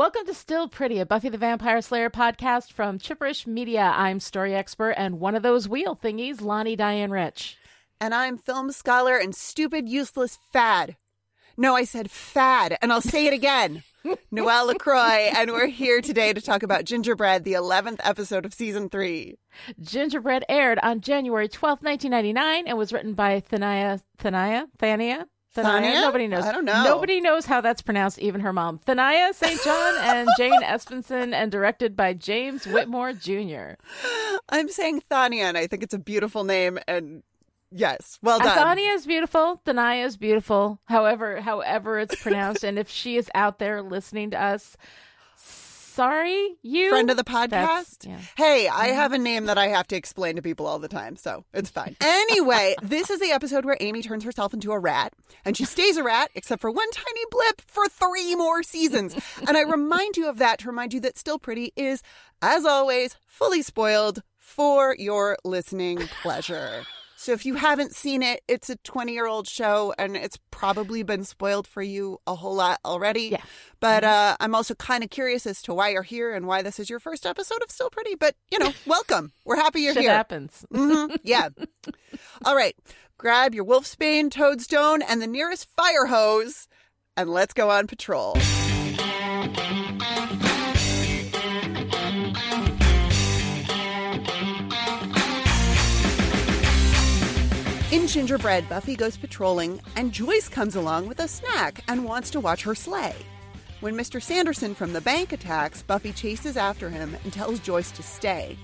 Welcome to Still Pretty, a Buffy the Vampire Slayer podcast from Chipperish Media. I'm story expert and one of those wheel thingies, Lani Diane Rich. And I'm film scholar and stupid, useless fad. No, I said fad, and I'll say it again. Noelle LaCroix, and we're here today to talk about Gingerbread, the 11th episode of season three. Gingerbread aired on January 12th, 1999, and was written by Thania, Thania, Thania, Thania? Nobody knows. I don't know. Nobody knows how that's pronounced, even her mom. Thania St. John and Jane Espenson, and directed by James Whitmore Jr. I'm saying Thania, and I think it's a beautiful name, and yes, well done. Thania is beautiful. Thania is beautiful. However, however it's pronounced, and if she is out there listening to us, sorry, you Friend of the podcast? yeah. Hey, I mm-hmm. have a name that I have to explain to people all the time, so it's fine. Anyway, this is the episode where Amy turns herself into a rat, and she stays a rat, except for one tiny blip, for three more seasons. And I remind you of that to remind you that Still Pretty is, as always, fully spoiled for your listening pleasure. So if you haven't seen it, it's a 20 year old show and it's probably been spoiled for you a whole lot already. Yeah. But uh, I'm also kind of curious as to why you're here and why this is your first episode of Still Pretty. But, you know, welcome. We're happy you're Shit here. happens. Mhm, Yeah. All right. Grab your Wolfsbane, Toadstone, and the nearest fire hose, and let's go on patrol. Gingerbread, Buffy goes patrolling, and Joyce comes along with a snack and wants to watch her slay. When Mr. Sanderson from the bank attacks, Buffy chases after him and tells Joyce to stay.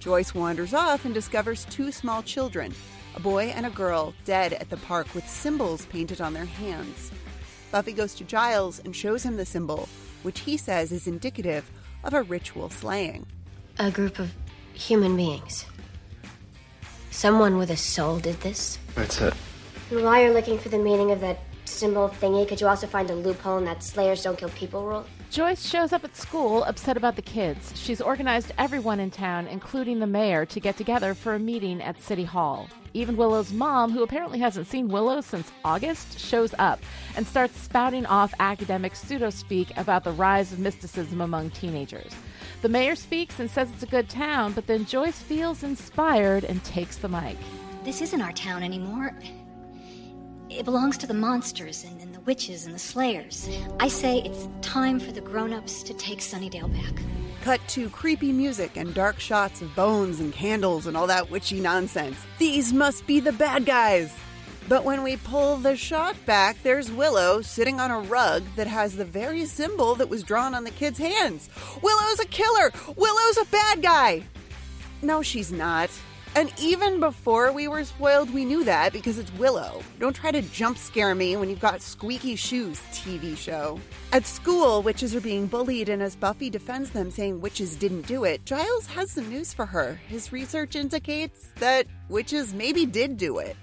Joyce wanders off and discovers two small children, a boy and a girl, dead at the park with symbols painted on their hands. Buffy goes to Giles and shows him the symbol, which he says is indicative of a ritual slaying. A group of human beings. Someone with a soul did this. That's it. And while you're looking for the meaning of that symbol thingy, could you also find a loophole in that Slayers don't kill people rule? Joyce shows up at school upset about the kids. She's organized everyone in town, including the mayor, to get together for a meeting at City Hall. Even Willow's mom, who apparently hasn't seen Willow since August, shows up and starts spouting off academic pseudo speak about the rise of mysticism among teenagers. The mayor speaks and says it's a good town, but then Joyce feels inspired and takes the mic. This isn't our town anymore. It belongs to the monsters and, and witches and the slayers. I say it's time for the grown ups to take Sunnydale back. Cut to creepy music and dark shots of bones and candles and all that witchy nonsense. These must be the bad guys. But when we pull the shot back, there's Willow sitting on a rug that has the very symbol that was drawn on the kid's hands. Willow's a killer! Willow's a bad guy! No, she's not. And even before we were spoiled, we knew that because it's Willow. Don't try to jump scare me when you've got squeaky shoes, TV show. At school, witches are being bullied, and as Buffy defends them, saying witches didn't do it, Giles has some news for her. His research indicates that witches maybe did do it.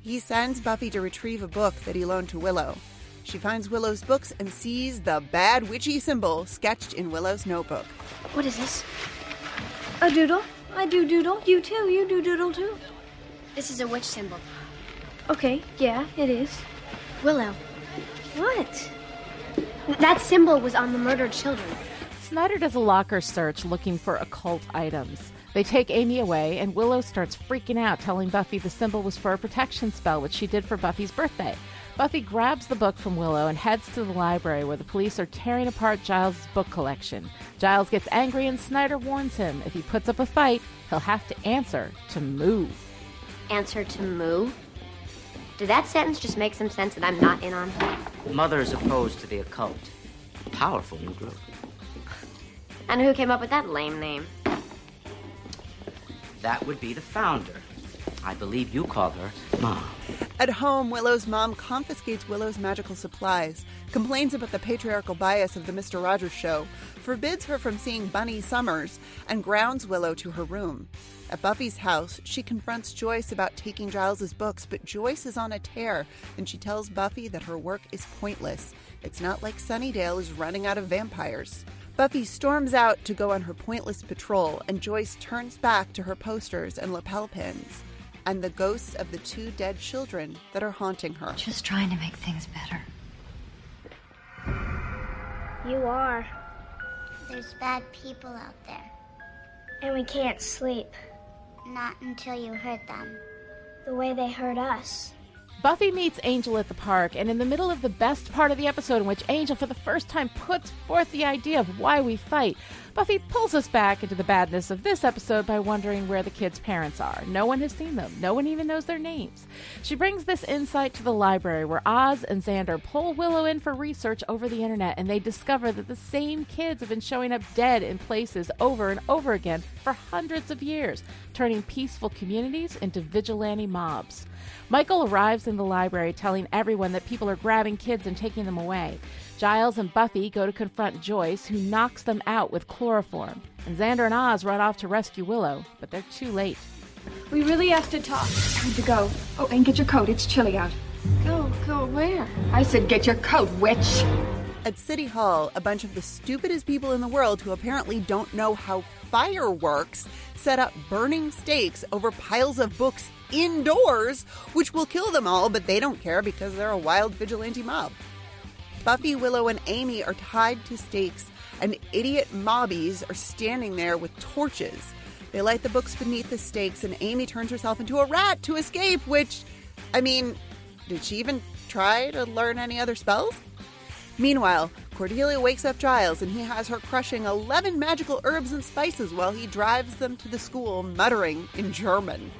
He sends Buffy to retrieve a book that he loaned to Willow. She finds Willow's books and sees the bad witchy symbol sketched in Willow's notebook. What is this? A doodle? I do doodle. You too. You do doodle too. This is a witch symbol. Okay, yeah, it is. Willow. What? That symbol was on the murdered children. Snyder does a locker search looking for occult items. They take Amy away, and Willow starts freaking out, telling Buffy the symbol was for a protection spell, which she did for Buffy's birthday. Buffy grabs the book from Willow and heads to the library where the police are tearing apart Giles' book collection. Giles gets angry, and Snyder warns him if he puts up a fight, he'll have to answer to Moo. Answer to moo. Did that sentence just make some sense that I'm not in on? Mother is opposed to the occult. Powerful new group. And who came up with that lame name? That would be the founder. I believe you called her Mom. At home, Willow's mom confiscates Willow's magical supplies, complains about the patriarchal bias of the Mr. Rogers show, forbids her from seeing Bunny Summers, and grounds Willow to her room. At Buffy's house, she confronts Joyce about taking Giles's books, but Joyce is on a tear, and she tells Buffy that her work is pointless. It's not like Sunnydale is running out of vampires. Buffy storms out to go on her pointless patrol, and Joyce turns back to her posters and lapel pins and the ghosts of the two dead children that are haunting her. Just trying to make things better. You are. There's bad people out there. And we can't sleep Not until you hurt them. the way they hurt us. Buffy meets Angel at the park, and in the middle of the best part of the episode, in which Angel for the first time puts forth the idea of why we fight, Buffy pulls us back into the badness of this episode by wondering where the kids' parents are. No one has seen them, no one even knows their names. She brings this insight to the library where Oz and Xander pull Willow in for research over the internet, and they discover that the same kids have been showing up dead in places over and over again for hundreds of years, turning peaceful communities into vigilante mobs. Michael arrives in the library telling everyone that people are grabbing kids and taking them away. Giles and Buffy go to confront Joyce, who knocks them out with chloroform. And Xander and Oz run off to rescue Willow, but they're too late. We really have to talk. Time to go. Oh, and get your coat. It's chilly out. Go, go where? I said get your coat, witch. At City Hall, a bunch of the stupidest people in the world who apparently don't know how fire works set up burning stakes over piles of books indoors, which will kill them all, but they don't care because they're a wild vigilante mob. Buffy, Willow, and Amy are tied to stakes, and idiot mobbies are standing there with torches. They light the books beneath the stakes, and Amy turns herself into a rat to escape, which, I mean, did she even try to learn any other spells? Meanwhile, Cordelia wakes up Giles and he has her crushing 11 magical herbs and spices while he drives them to the school, muttering in German.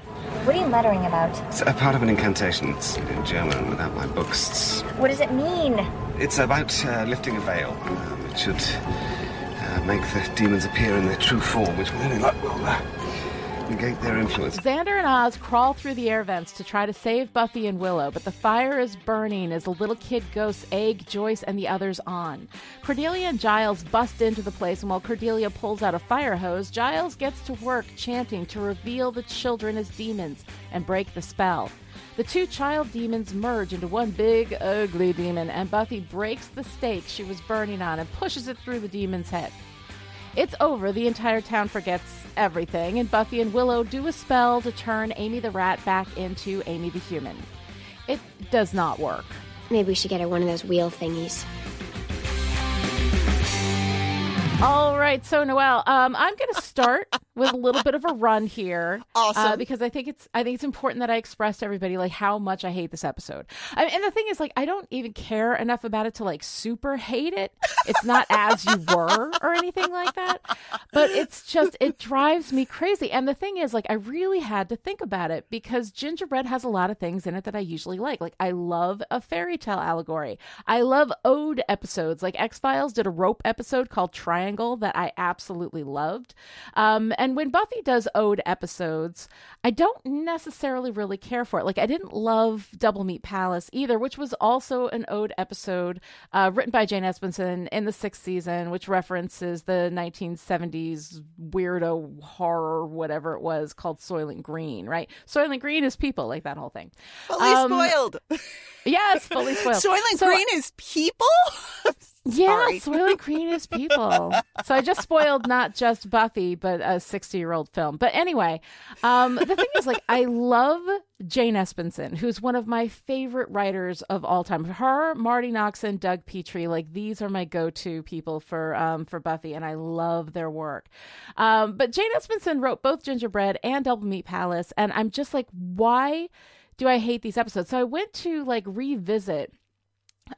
What are you muttering about? It's a part of an incantation. It's in German without my books. It's, What does it mean? it's about uh, lifting a veil. Um, it should uh, make the demons appear in their true form, which will only like, will uh, negate their influence. Xander and Oz crawl through the air vents to try to save Buffy and Willow, but the fire is burning as the little kid ghosts egg Joyce and the others on. Cordelia and Giles bust into the place, and while Cordelia pulls out a fire hose, Giles gets to work chanting to reveal the children as demons and break the spell. The two child demons merge into one big, ugly demon, and Buffy breaks the stake she was burning on and pushes it through the demon's head. It's over. The entire town forgets everything, and Buffy and Willow do a spell to turn Amy the rat back into Amy the human. It does not work. Maybe we should get her one of those wheel thingies. All right, so Noelle, um, I'm going to start with a little bit of a run here, Awesome. uh, because I think it's I think it's important that I express to everybody like how much I hate this episode. I and the thing is, like, I don't even care enough about it to like super hate it. It's not as you were or anything like that, but it's just it drives me crazy. And the thing is, like, I really had to think about it because Gingerbread has a lot of things in it that I usually like. Like, I love a fairy tale allegory. I love ode episodes. Like X Files did a rope episode called Triangle that I absolutely loved. Um, and when Buffy does ode episodes, I don't necessarily really care for it. Like I didn't love Double Meat Palace either, which was also an ode episode uh, written by Jane Espenson in the sixth season, which references the 1970s weirdo horror, whatever it was, called Soylent Green. Right? Soylent Green is people, like that whole thing. Fully Um, spoiled. Yes, fully spoiled. Soylent So- Green is people? Yeah, Sorry. Green is people. so I just spoiled not just Buffy, but a 60 year old film. But anyway, um, the thing is, like, I love Jane Espenson, who's one of my favorite writers of all time. Her, Marti Noxon, and Doug Petrie, like these are my go to people for um, for Buffy, and I love their work. Um, but Jane Espenson wrote both Gingerbread and Double Meat Palace, and I'm just like, why do I hate these episodes? So I went to like revisit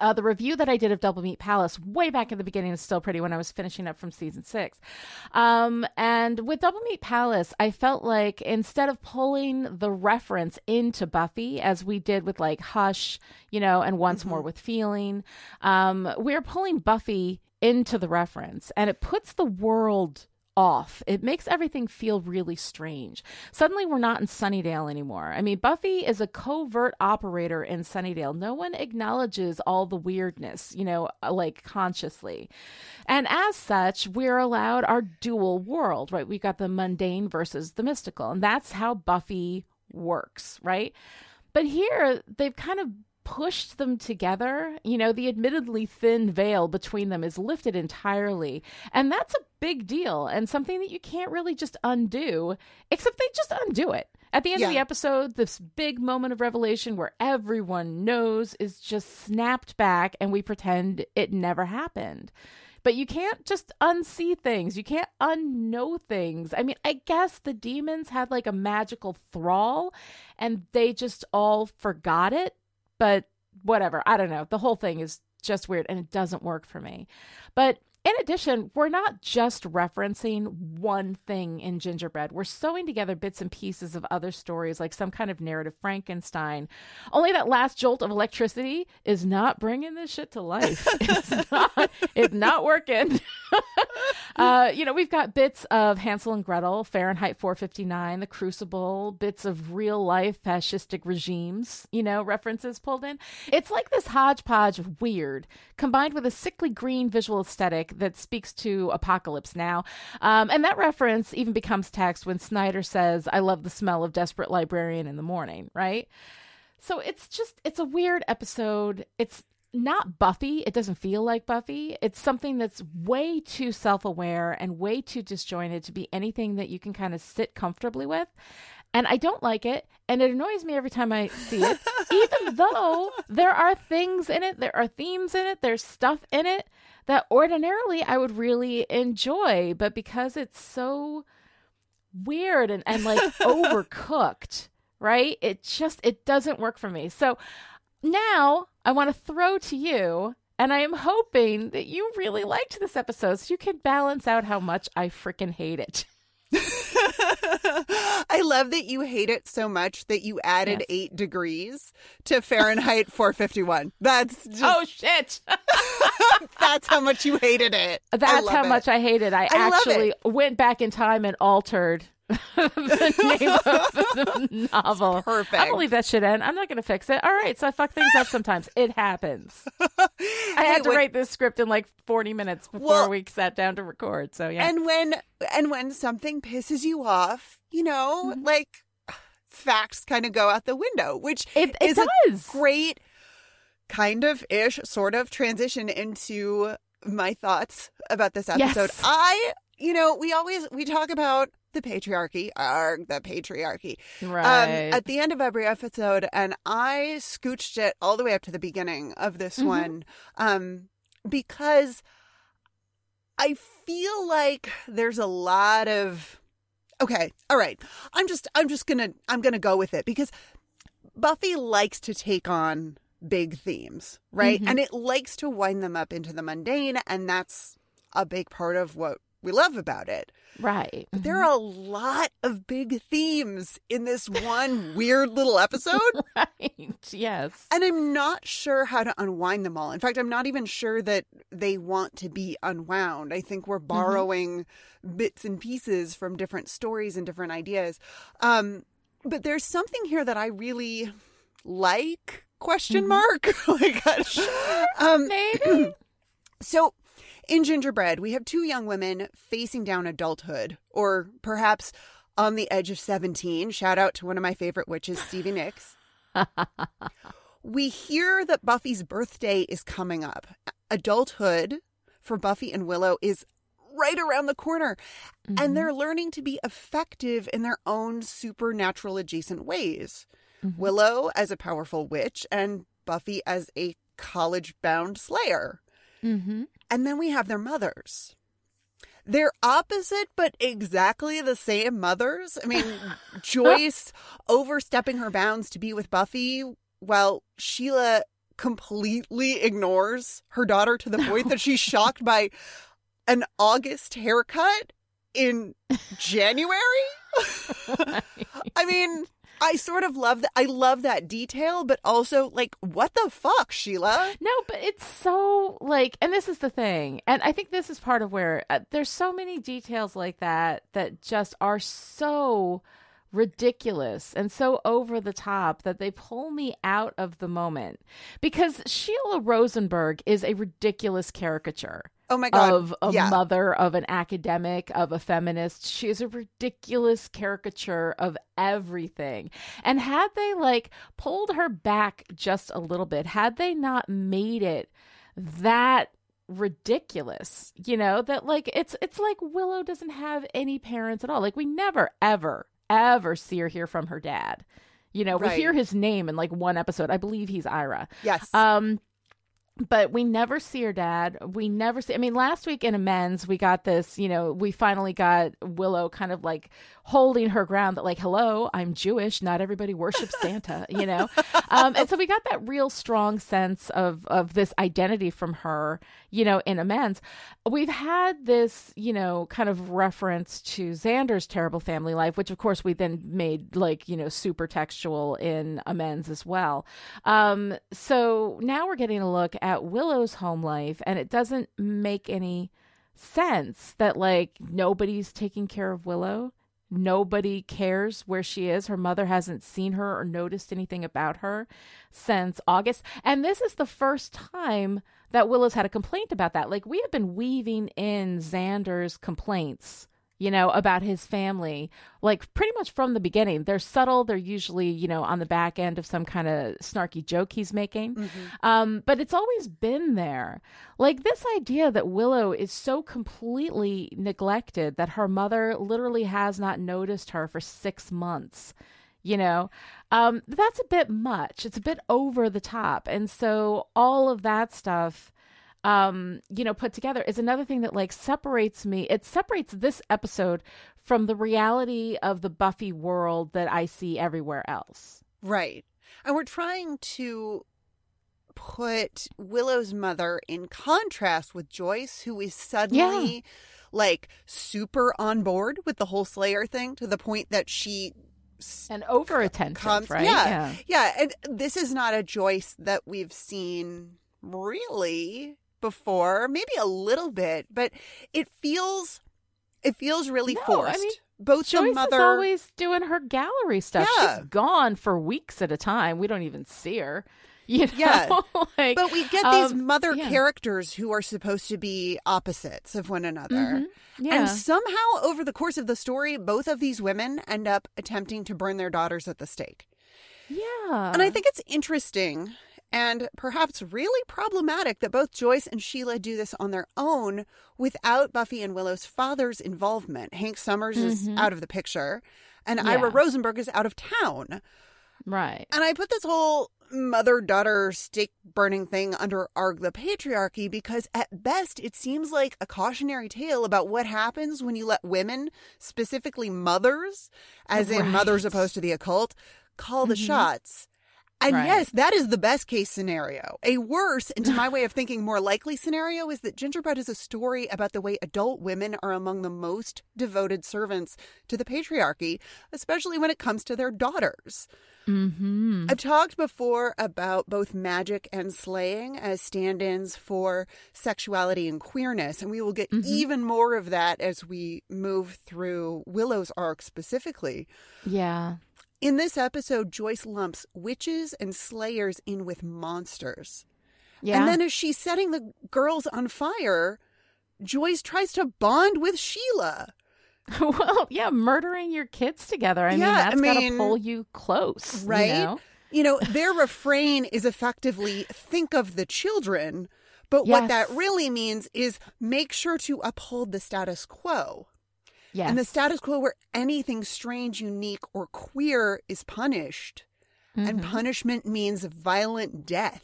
uh, the review that I did of Double Meat Palace way back in the beginning is still pretty when I was finishing up from season six. Um, and with Double Meat Palace, I felt like instead of pulling the reference into Buffy as we did with like Hush, you know, and once more with Feeling, um, we're pulling Buffy into the reference and it puts the world off. It makes everything feel really strange. Suddenly, we're not in Sunnydale anymore. I mean, Buffy is a covert operator in Sunnydale. No one acknowledges all the weirdness, you know, like consciously. And as such, we're allowed our dual world, right? We've got the mundane versus the mystical. And that's how Buffy works, right? But here, they've kind of pushed them together. You know, the admittedly thin veil between them is lifted entirely. And that's a big deal and something that you can't really just undo, except they just undo it. At the end of the episode, this big moment of revelation where everyone knows is just snapped back and we pretend it never happened. but you can't just unsee things. You can't unknow things. I mean, I guess the demons had like a magical thrall and they just all forgot it, but whatever. I don't know. The whole thing is just weird and it doesn't work for me. But in addition, we're not just referencing one thing in Gingerbread. We're sewing together bits and pieces of other stories, like some kind of narrative Frankenstein. Only that last jolt of electricity is not bringing this shit to life. it's not. It's not working. uh, you know, we've got bits of Hansel and Gretel, Fahrenheit 459, The Crucible, bits of real life fascistic regimes. You know, references pulled in. It's like this hodgepodge of weird combined with a sickly green visual aesthetic that speaks to Apocalypse Now. Um, and that reference even becomes text when Snyder says, I love the smell of Desperate Librarian in the morning, right? So it's just, it's a weird episode. It's not Buffy. It doesn't feel like Buffy. It's something that's way too self aware and way too disjointed to be anything that you can kind of sit comfortably with. And I don't like it. And it annoys me every time I see it, even though there are things in it, there are themes in it, there's stuff in it that ordinarily I would really enjoy. But because it's so weird and, and like overcooked, right? It just it doesn't work for me. So now I want to throw to you and I am hoping that you really liked this episode so you can balance out how much I freaking hate it. I love that you hate it so much that you added Yes. eight degrees to Fahrenheit 451. That's just, oh shit. that's how much you hated it. That's how it. much I hated. it. I, I actually went back in time and altered the name of the novel. perfect. I believe that should end. I'm not going to fix it. All right, so I fuck things up sometimes. It happens. I had to when- write this script in like 40 minutes before Well- we sat down to record. So yeah. And when and when something pisses you off, you know, Mm-hmm. like facts kind of go out the window, which It- it is a great kind of ish sort of transition into my thoughts about this episode. Yes. I, you know, we always we talk about the patriarchy, arg, the patriarchy. right. Um, at the end of every episode, and I scooched it all the way up to the beginning of this Mhm. one, um, because I feel like there's a lot of okay, all right. I'm just I'm just gonna I'm gonna go with it because Buffy likes to take on big themes, right? Mhm. And it likes to wind them up into the mundane, and that's a big part of what we love about it. right. But there are a lot of big themes in this one weird little episode. right. Yes. And I'm not sure how to unwind them all. In fact, I'm not even sure that they want to be unwound. I think we're borrowing bits and pieces from different stories and different ideas. Um, but there's something here that I really like. Question mark? like, um, Maybe. so, in Gingerbread, we have two young women facing down adulthood, or perhaps on the edge of 17. Shout out to one of my favorite witches, Stevie Nicks. we hear that Buffy's birthday is coming up. Adulthood for Buffy and Willow is right around the corner, and they're learning to be effective in their own supernatural adjacent ways. Willow as a powerful witch, and Buffy as a college bound slayer. mm-hmm. And then we have their mothers. They're opposite, but exactly the same mothers. I mean, Joyce overstepping her bounds to be with Buffy, while Sheila completely ignores her daughter to the point that she's shocked by an August haircut in January. I mean, I sort of love that. I love that detail, but also, like, what the fuck, Sheila? No, but it's so like, and this is the thing, and I think this is part of where uh, there's so many details like that that just are so ridiculous and so over the top that they pull me out of the moment because Sheila Rosenberg is a ridiculous caricature Oh my god! of a yeah. mother, of an academic, of a feminist. She is a ridiculous caricature of everything. And had they like pulled her back just a little bit, had they not made it that ridiculous, you know, that like it's it's like Willow doesn't have any parents at all. Like we never ever ever see or hear from her dad. You know, Right. we hear his name in like one episode. I believe he's Ira. Yes. Um but we never see her dad. We never see. I mean, last week in amends, we got this. You know, we finally got Willow kind of like holding her ground that, like, hello, I'm Jewish. Not everybody worships Santa. You know, um, and so we got that real strong sense of of this identity from her. You know, in amends, we've had this. You know, kind of reference to Xander's terrible family life, which of course we then made like you know super textual in amends as well. Um, so now we're getting a look at Willow's home life, and it doesn't make any sense that like nobody's taking care of Willow. Nobody cares where she is. Her mother hasn't seen her or noticed anything about her since August. And this is the first time that Willow's had a complaint about that. Like, we have been weaving in Xander's complaints you know, about his family, like pretty much from the beginning. They're subtle. They're usually, you know, on the back end of some kind of snarky joke he's making. Mm-hmm. Um, but it's always been there. Like this idea that Willow is so completely neglected that her mother literally has not noticed her for six months. You know, um, that's a bit much. It's a bit over the top. And so all of that stuff um, you know, put together is another thing that like separates me. It separates this episode from the reality of the Buffy world that I see everywhere else. Right. And we're trying to put Willow's mother in contrast with Joyce, who is suddenly yeah. like super on board with the whole Slayer thing to the point that she and over attentive, comes, right? Yeah, yeah, yeah. And this is not a Joyce that we've seen really before, maybe a little bit, but it feels it feels really no, forced. I mean, Both Joyce the mother is always doing her gallery stuff. Yeah. She's gone for weeks at a time. We don't even see her. You know? Yeah, like, but we get these um, mother yeah. characters who are supposed to be opposites of one another. Mm-hmm. Yeah. And somehow, over the course of the story, both of these women end up attempting to burn their daughters at the stake. Yeah. And I think it's interesting and perhaps really problematic that both Joyce and Sheila do this on their own without Buffy and Willow's father's involvement. Hank Summers mm-hmm. is out of the picture, and yeah. Ira Rosenberg is out of town. Right. And I put this whole mother daughter stake burning thing under Arg the patriarchy because at best it seems like a cautionary tale about what happens when you let women, specifically mothers, as right. in mothers opposed to the occult, call the mm-hmm. shots. And right. yes, that is the best case scenario. A worse, and to my way of thinking, more likely scenario is that Gingerbread is a story about the way adult women are among the most devoted servants to the patriarchy, especially when it comes to their daughters. Mm-hmm. I've talked before about both magic and slaying as stand ins for sexuality and queerness, and we will get mm-hmm. even more of that as we move through Willow's arc specifically. Yeah. In this episode, Joyce lumps witches and slayers in with monsters. Yeah. And then as she's setting the girls on fire, Joyce tries to bond with Sheila. well, yeah, murdering your kids together. I yeah, mean, that's I mean, gotta pull you close. Right. You know? you know, their refrain is effectively think of the children, but yes. what that really means is make sure to uphold the status quo. Yes. And the status quo where anything strange, unique, or queer is punished. Mm-hmm. And punishment means violent death.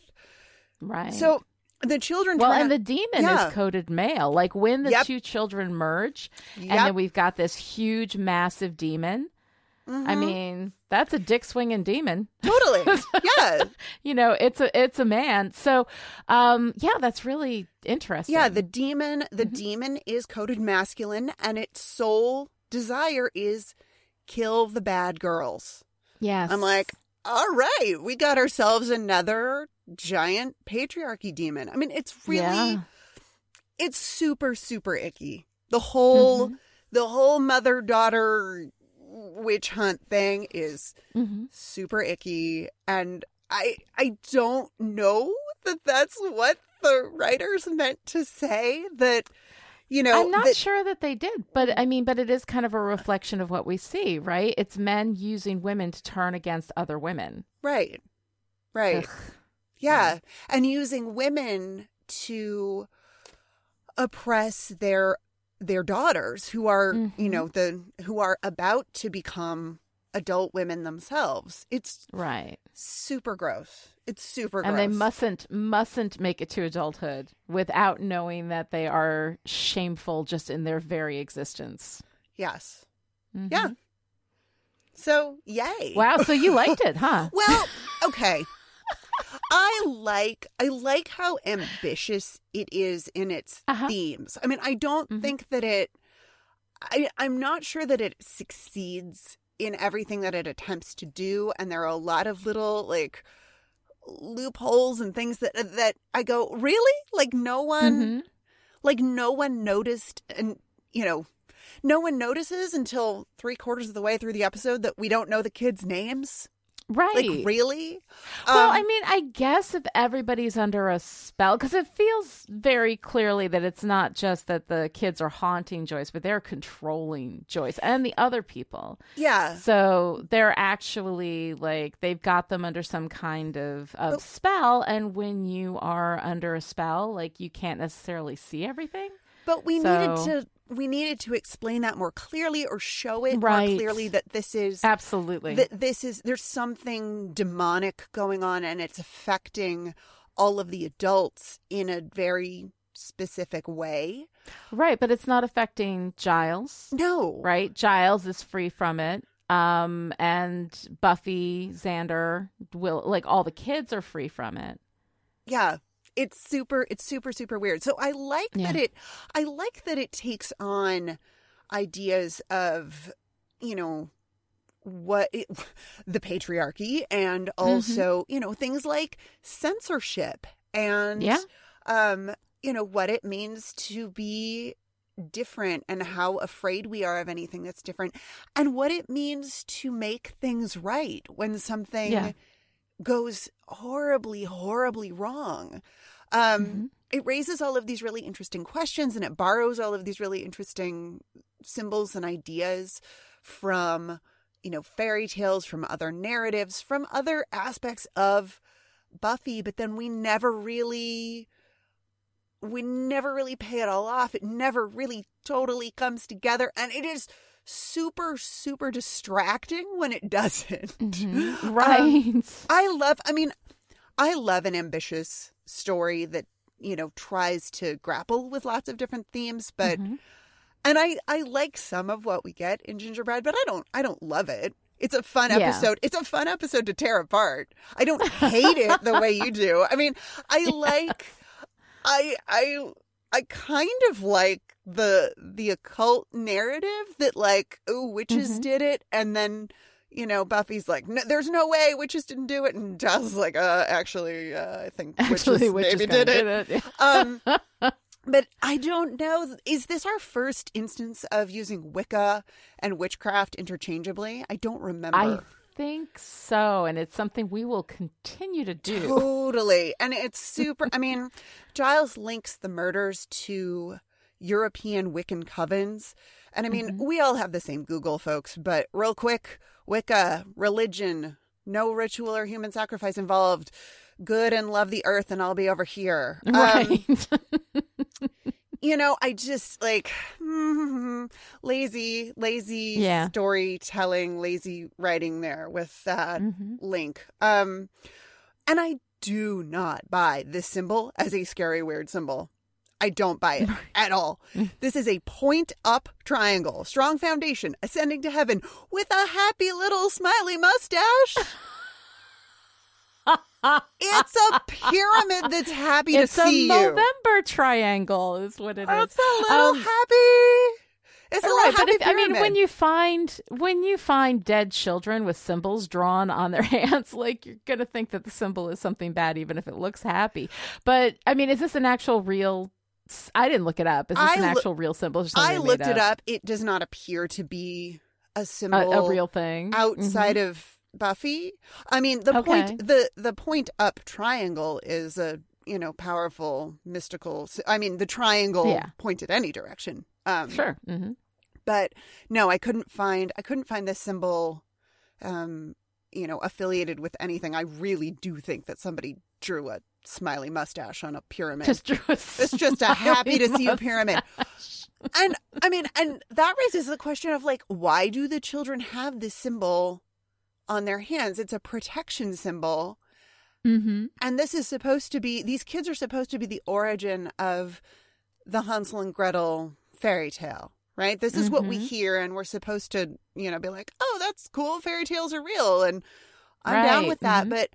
Right. So the children well and to, the demon yeah. is coded male like when the yep. two children merge yep. and then we've got this huge massive demon Mm-hmm. I mean, that's a dick swinging demon. Totally. Yeah. you know, it's a it's a man. So, um yeah, that's really interesting. Yeah, the demon, the mm-hmm. demon is coded masculine and its sole desire is kill the bad girls. Yes. I'm like, all right, we got ourselves another giant patriarchy demon. I mean, it's really yeah. it's super super icky. The whole mm-hmm. the whole mother daughter witch hunt thing is mm-hmm. super icky and i i don't know that that's what the writers meant to say that you know i'm not that, sure that they did but i mean but it is kind of a reflection of what we see right? It's men using women to turn against other women. Right. Right. Yeah. yeah. And using women to oppress their their daughters who are mm-hmm. you know the who are about to become adult women themselves. It's Right. super gross. It's super gross. And they mustn't mustn't make it to adulthood without knowing that they are shameful just in their very existence. Yes. Mhm. Yeah. So, yay. Wow, so you liked it, huh? Well, okay. I like I like how ambitious it is in its Uh-huh. themes. I mean, I don't Mhm. think that it I I'm not sure that it succeeds in everything that it attempts to do and there are a lot of little like loopholes and things that that I go, "Really? Like no one Mhm. like no one noticed and you know no one notices until three quarters of the way through the episode that we don't know the kids' names. Right. Like really? Well, Um, I mean, I guess if everybody's under a spell, because it feels very clearly that it's not just that the kids are haunting Joyce, but they're controlling Joyce and the other people. yeah. So they're actually like they've got them under some kind of, of But- spell. And when you are under a spell, like you can't necessarily see everything. But we So- needed to we needed to explain that more clearly or show it Right. more clearly that this is Absolutely. that this is there's something demonic going on and it's affecting all of the adults in a very specific way. right. But it's not affecting Giles. No. right? Giles is free from it. Um, and Buffy, Xander, will like all the kids are free from it. Yeah. It's super it's super super weird. So I like that it I like that it takes on ideas of, you know, what it, the patriarchy and Mm-hmm. also, you know, things like censorship and Yeah. um, you know, what it means to be different and how afraid we are of anything that's different and what it means to make things right when something Yeah. Goes horribly horribly wrong. Um Mm-hmm. it raises all of these really interesting questions and it borrows all of these really interesting symbols and ideas from you know fairy tales from other narratives from other aspects of buffy but then we never really we never really pay it all off. It never really totally comes together. And it is super super distracting when it doesn't Um, Right. I love, I mean, I love an ambitious story that, you know, tries to grapple with lots of different themes, but, Mhm. and I, I like some of what we get in Gingerbread, but I don't, I don't love it. It's a fun Yeah. episode. It's a fun episode to tear apart. I don't hate it the way you do. I mean, I like, I, I, I kind of like the the occult narrative that like oh witches Mhm. did it and then you know Buffy's like no, there's no way witches didn't do it and Giles is like uh actually uh, I think Actually, witches, witches maybe kinda did it, um but I don't know is this our first instance of using Wicca and witchcraft interchangeably? I don't remember. I think so, and it's something we will continue to do. Totally. And it's super. I mean, Giles links the murders to European Wiccan covens. And I mean, Mm-hmm. we all have the same Google, folks, but real quick Wicca, religion, no ritual or human sacrifice involved. Good and love the earth, and I'll be over here. Um, Right. you know, I just like lazy, lazy Yeah. storytelling, lazy writing there with that Mhm. link. Um, and I do not buy this symbol as a scary, weird symbol. I don't buy it at all. This is a point up triangle, strong foundation, ascending to heaven with a happy little smiley mustache. it's a pyramid that's happy it's to see you. It's a. November triangle, is what it is. It's a little Um, happy. It's a Right, but happy if, I mean, when you find when you find dead children with symbols drawn on their hands, like you're gonna think that the symbol is something bad, even if it looks happy. But I mean, is this an actual real? I didn't look it up. Is this I an actual real symbol? I looked made it up, it does not appear to be a A, symbol, a real thing outside Mhm. of Buffy. I mean, the Okay. point the the point up triangle is a you know powerful mystical. I mean, the triangle Yeah. pointed any direction. Um, Sure. hmm but no, I couldn't find I couldn't find this symbol, um, you know, affiliated with anything. I really do think that somebody drew a smiley mustache on a pyramid. Just drew a it's just a happy to see a pyramid. And I mean, and that raises the question of like, why do the children have this symbol on their hands? It's a protection symbol. Mm-hmm. And this is supposed to be, these kids are supposed to be the origin of the Hansel and Gretel fairy tale, right? This is what we Mhm. hear, and we're supposed to, you know, be like, oh, that's cool. Fairy tales are real. And I'm down with that. mhm. But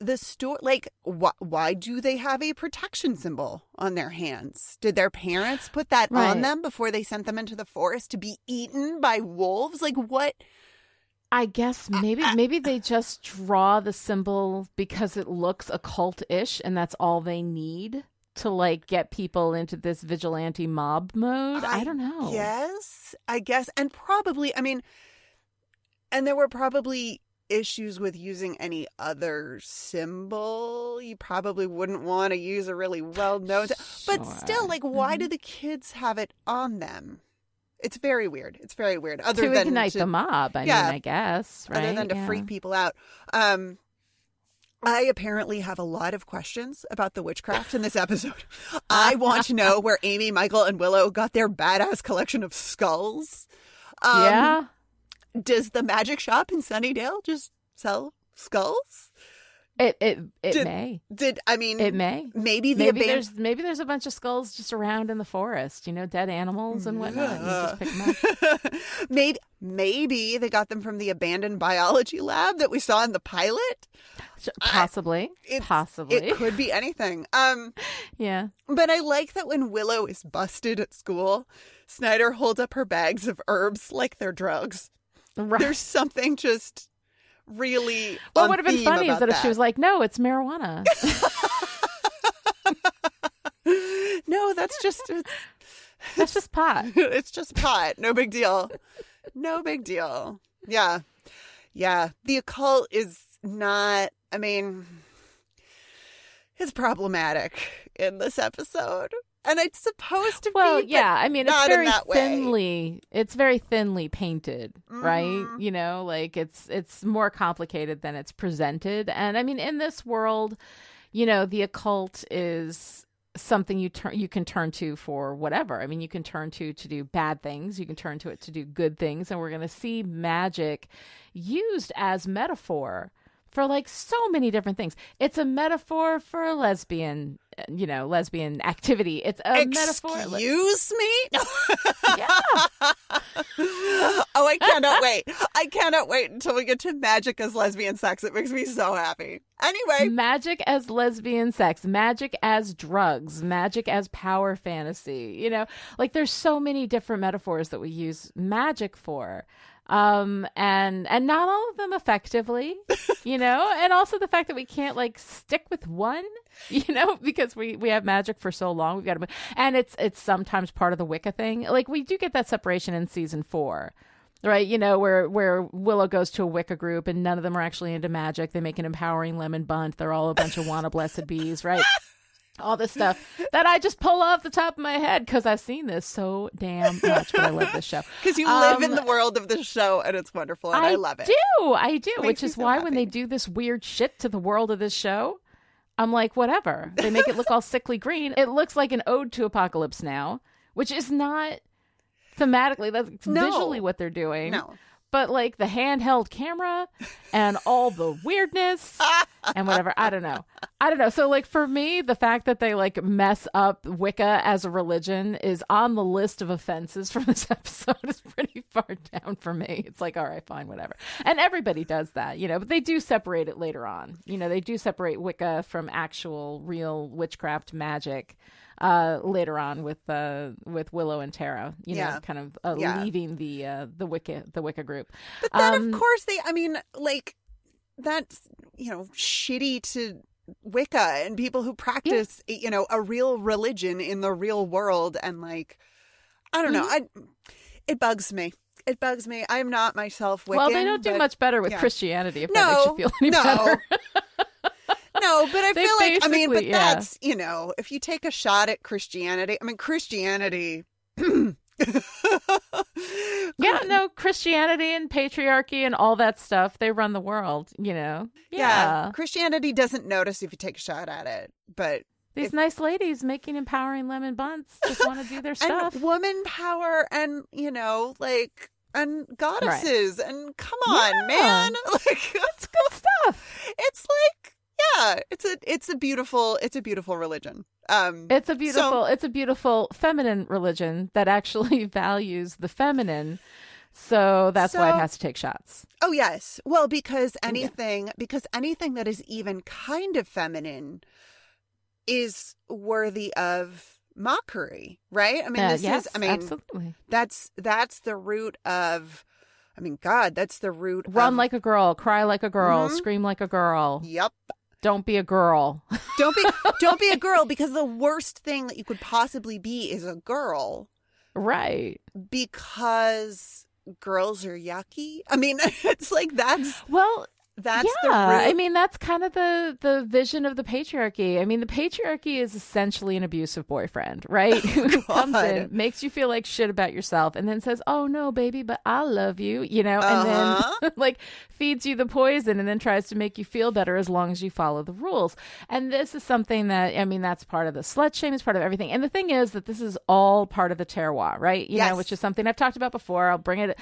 the story, like, wh- why do they have a protection symbol on their hands? Did their parents put that on them before they sent them into the forest to be eaten by wolves? Like, what? I guess maybe maybe they just draw the symbol because it looks occult-ish and that's all they need to like get people into this vigilante mob mode. I, don't know. Yes, I guess. And probably, I mean, and there were probably issues with using any other symbol. You probably wouldn't want to use a really well known, but still, like, why do mm-hmm. the kids have it on them? It's very weird. It's very weird. Other to than ignite to- the mob, I Yeah. mean, I guess, right? other than to Yeah. freak people out. Um, I apparently have a lot of questions about the witchcraft in this episode. I want to know where Amy, Michael, and Willow got their badass collection of skulls. Um, yeah. Does the magic shop in Sunnydale just sell skulls? It it it did- may. Did I mean It may. maybe the Maybe aban- there's maybe there's a bunch of skulls just around in the forest, you know, dead animals and whatnot. You just pick them up. maybe maybe they got them from the abandoned biology lab that we saw in the pilot. So- Possibly. Possibly. It could be anything. Um yeah. But I like that when Willow is busted at school, Snyder holds up her bags of herbs like they're drugs. Right. There's something just really. What would have been funny is about that if she was like, "No, it's marijuana." no, that's just it's, That's just pot. it's just pot. No big deal. No big deal. Yeah, yeah. The occult is not. I mean, it's problematic in this episode, and it's supposed to Well, be. but yeah, I mean, it's very thinly. It's very thinly painted, right? Mhm. You know, like it's it's more complicated than it's presented. And I mean, in this world, you know, the occult is something you turn you can turn to for whatever. I mean, you can turn to to do bad things, you can turn to it to do good things, and we're going to see magic used as metaphor for like so many different things. It's a metaphor for a lesbian, you know, lesbian activity. It's a metaphor. Excuse me? Yeah. oh, I cannot wait. I cannot wait until we get to magic as lesbian sex. It makes me so happy. Anyway, magic as lesbian sex, magic as drugs, magic as power fantasy. You know, like there's so many different metaphors that we use magic for. Um and and not all of them effectively, you know, and also the fact that we can't like stick with one, you know, because we we have magic for so long, we've got to and it's it's sometimes part of the Wicca thing. Like we do get that separation in season 4 right? You know where where willow goes to a wicca group and none of them are actually into magic. They make an empowering lemon bunt. They're all a bunch of wanna blessed bees right all this stuff that i just pull off the top of my head because i've seen this so damn much but i love this show because you live in Um, the world of this show and it's wonderful and I, love it. do i do which is so why when they do this weird shit to the world of this show i'm like whatever they make it look all sickly green it looks like an ode to apocalypse now which is not thematically that's No. visually what they're doing No. But like the handheld camera and all the weirdness and whatever. I don't know. I don't know. So like for me the fact that they like mess up wicca as a religion is on the list of offenses from this episode. Is pretty far down for me. It's like all right fine whatever. And everybody does that you know but they do separate it later on. You know they do separate wicca from actual real witchcraft magic uh later on with uh with willow and tara you Yeah. know kind of uh, Yeah. leaving the uh the wicca the wicca group But then, Um, of course, they, I mean, like, that's, you know, shitty to Wicca and people who practice, you know, a real religion in the real world. And, like, I don't know. I, it bugs me. It bugs me. I'm not myself Wiccan. well, they don't do but- much better with yeah. Christianity if No, that makes you feel any no. better. No, but I feel like I mean, but yeah. that's you know, if you take a shot at Christianity, I mean, Christianity. yeah, no, Christianity and patriarchy and all that stuff, they run the world, you know. yeah, Yeah. Christianity doesn't notice if you take a shot at it, but These nice ladies making empowering lemon buns just want to do their stuff. and woman power and you know like and goddesses and come on Yeah. man like It's good stuff. it's like yeah it's a it's a beautiful it's a beautiful religion um It's a beautiful it's a beautiful feminine religion that actually values the feminine. So that's why it has to take shots. oh yes well because anything because anything that is even kind of feminine is worthy of mockery right i mean Uh, this yes, is i mean absolutely. that's that's the root of i mean god that's the root Run of, like a girl, cry like a girl, Mhm. scream like a girl. yep Don't be a girl. Don't be don't be a girl because the worst thing that you could possibly be is a girl right. because girls are yucky. I mean, it's like that's Well, that's yeah. I mean that's kind of the the vision of the patriarchy. I mean, the patriarchy is essentially an abusive boyfriend, right? Who comes in, makes you feel like shit about yourself, and then says, "Oh no, baby, but I love you," you know, and Uh-huh. then like feeds you the poison, and then tries to make you feel better as long as you follow the rules. And this is something that I mean, that's part of the slut shame, is part of everything. And the thing is that this is all part of the terroir, right? You Yes. know, which is something I've talked about before. I'll bring it.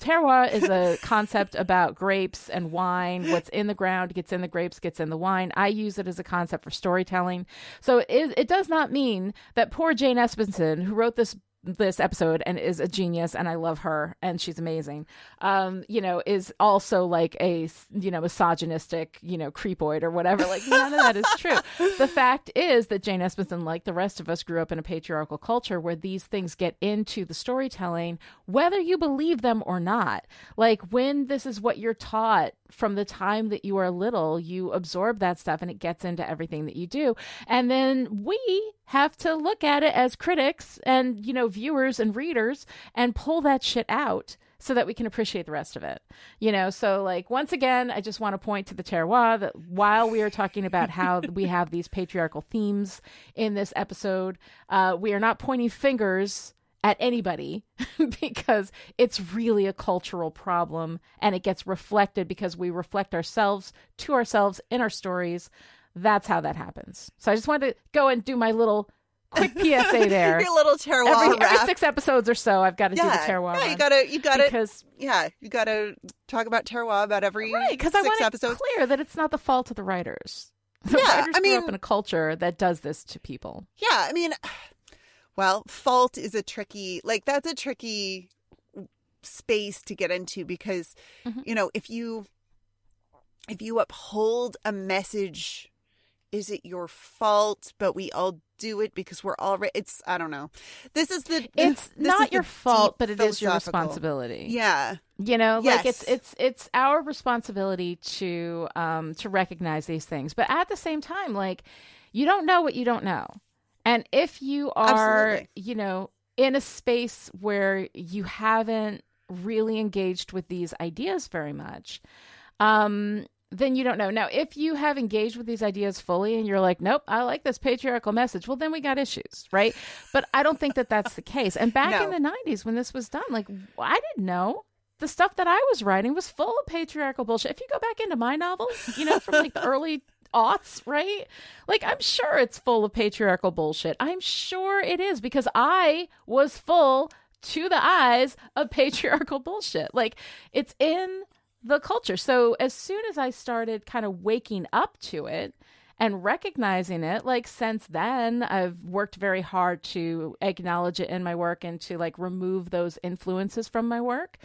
Terroir is a concept about grapes and wine. What's in the ground gets in the grapes, gets in the wine. I use it as a concept for storytelling. So it, it does not mean that poor Jane Espenson, who wrote this this episode and is a genius and I love her and she's amazing. Um, you know, is also like a you know misogynistic, you know, creepoid or whatever. Like none of that is true. The fact is that Jane Espenson, like the rest of us, grew up in a patriarchal culture where these things get into the storytelling, whether you believe them or not. Like when this is what you're taught from the time that you are little, you absorb that stuff and it gets into everything that you do. And then we have to look at it as critics and, you know, viewers and readers and pull that shit out so that we can appreciate the rest of it. You know, so like once again, I just want to point to the terroir that while we are talking about how we have these patriarchal themes in this episode, uh, we are not pointing fingers at anybody because it's really a cultural problem and it gets reflected because we reflect ourselves to ourselves in our stories. That's how that happens. So I just wanted to go and do my little quick PSA there. Your little terroir every, every six episodes or so, I've got to do the yeah, terroir. yeah, you gotta, you gotta, because yeah, you gotta talk about terroir about every right because six I want episodes. it clear that it's not the fault of the writers. The Yeah, writers I grew up in a culture that does this to people. Yeah, I mean, well, fault is a tricky, like that's a tricky space to get into because, Mm-hmm. you know, if you if you uphold a message, is it your fault? But we all do it because we're all. Re- it's I don't know. This is the. It's not your fault, but it is your responsibility. Yeah, you know like it's it's it's our responsibility to um to recognize these things but at the same time like you don't know what you don't know and if you are Absolutely. you know in a space where you haven't really engaged with these ideas very much um then you don't know. Now, if you have engaged with these ideas fully and you're like, nope, I like this patriarchal message, well, then we got issues, right? But I don't think that that's the case. And back in the 90s when this was done, like, I didn't know. The stuff that I was writing was full of patriarchal bullshit. If you go back into my novels, you know, from like the early aughts, right? Like, I'm sure it's full of patriarchal bullshit. I'm sure it is because I was full to the eyes of patriarchal bullshit. Like, it's in the culture. So as soon as I started kind of waking up to it and recognizing it, like since then, I've worked very hard to acknowledge it in my work and to like remove those influences from my work.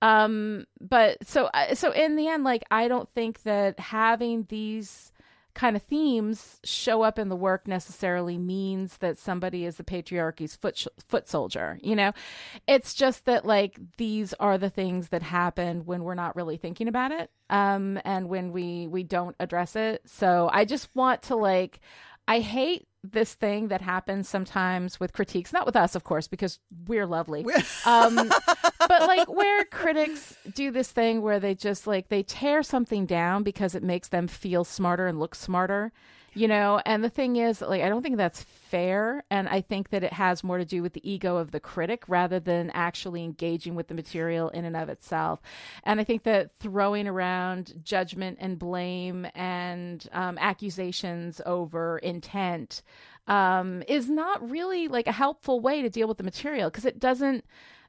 Um, but so so in the end, like I don't think that having these kind of themes show up in the work necessarily means that somebody is the patriarchy's foot foot soldier you know? It's just that like these are the things that happen when we're not really thinking about it um and when we we don't address it. So i just want to like i hate this thing that happens sometimes with critiques. Not with us of course because we're lovely. Um but like where critics do this thing where they just like they tear something down because it makes them feel smarter and look smarter You know, and the thing is, like, I don't think that's fair. And I think that it has more to do with the ego of the critic rather than actually engaging with the material in and of itself. And I think that throwing around judgment and blame and um, accusations over intent um, is not really like a helpful way to deal with the material because it doesn't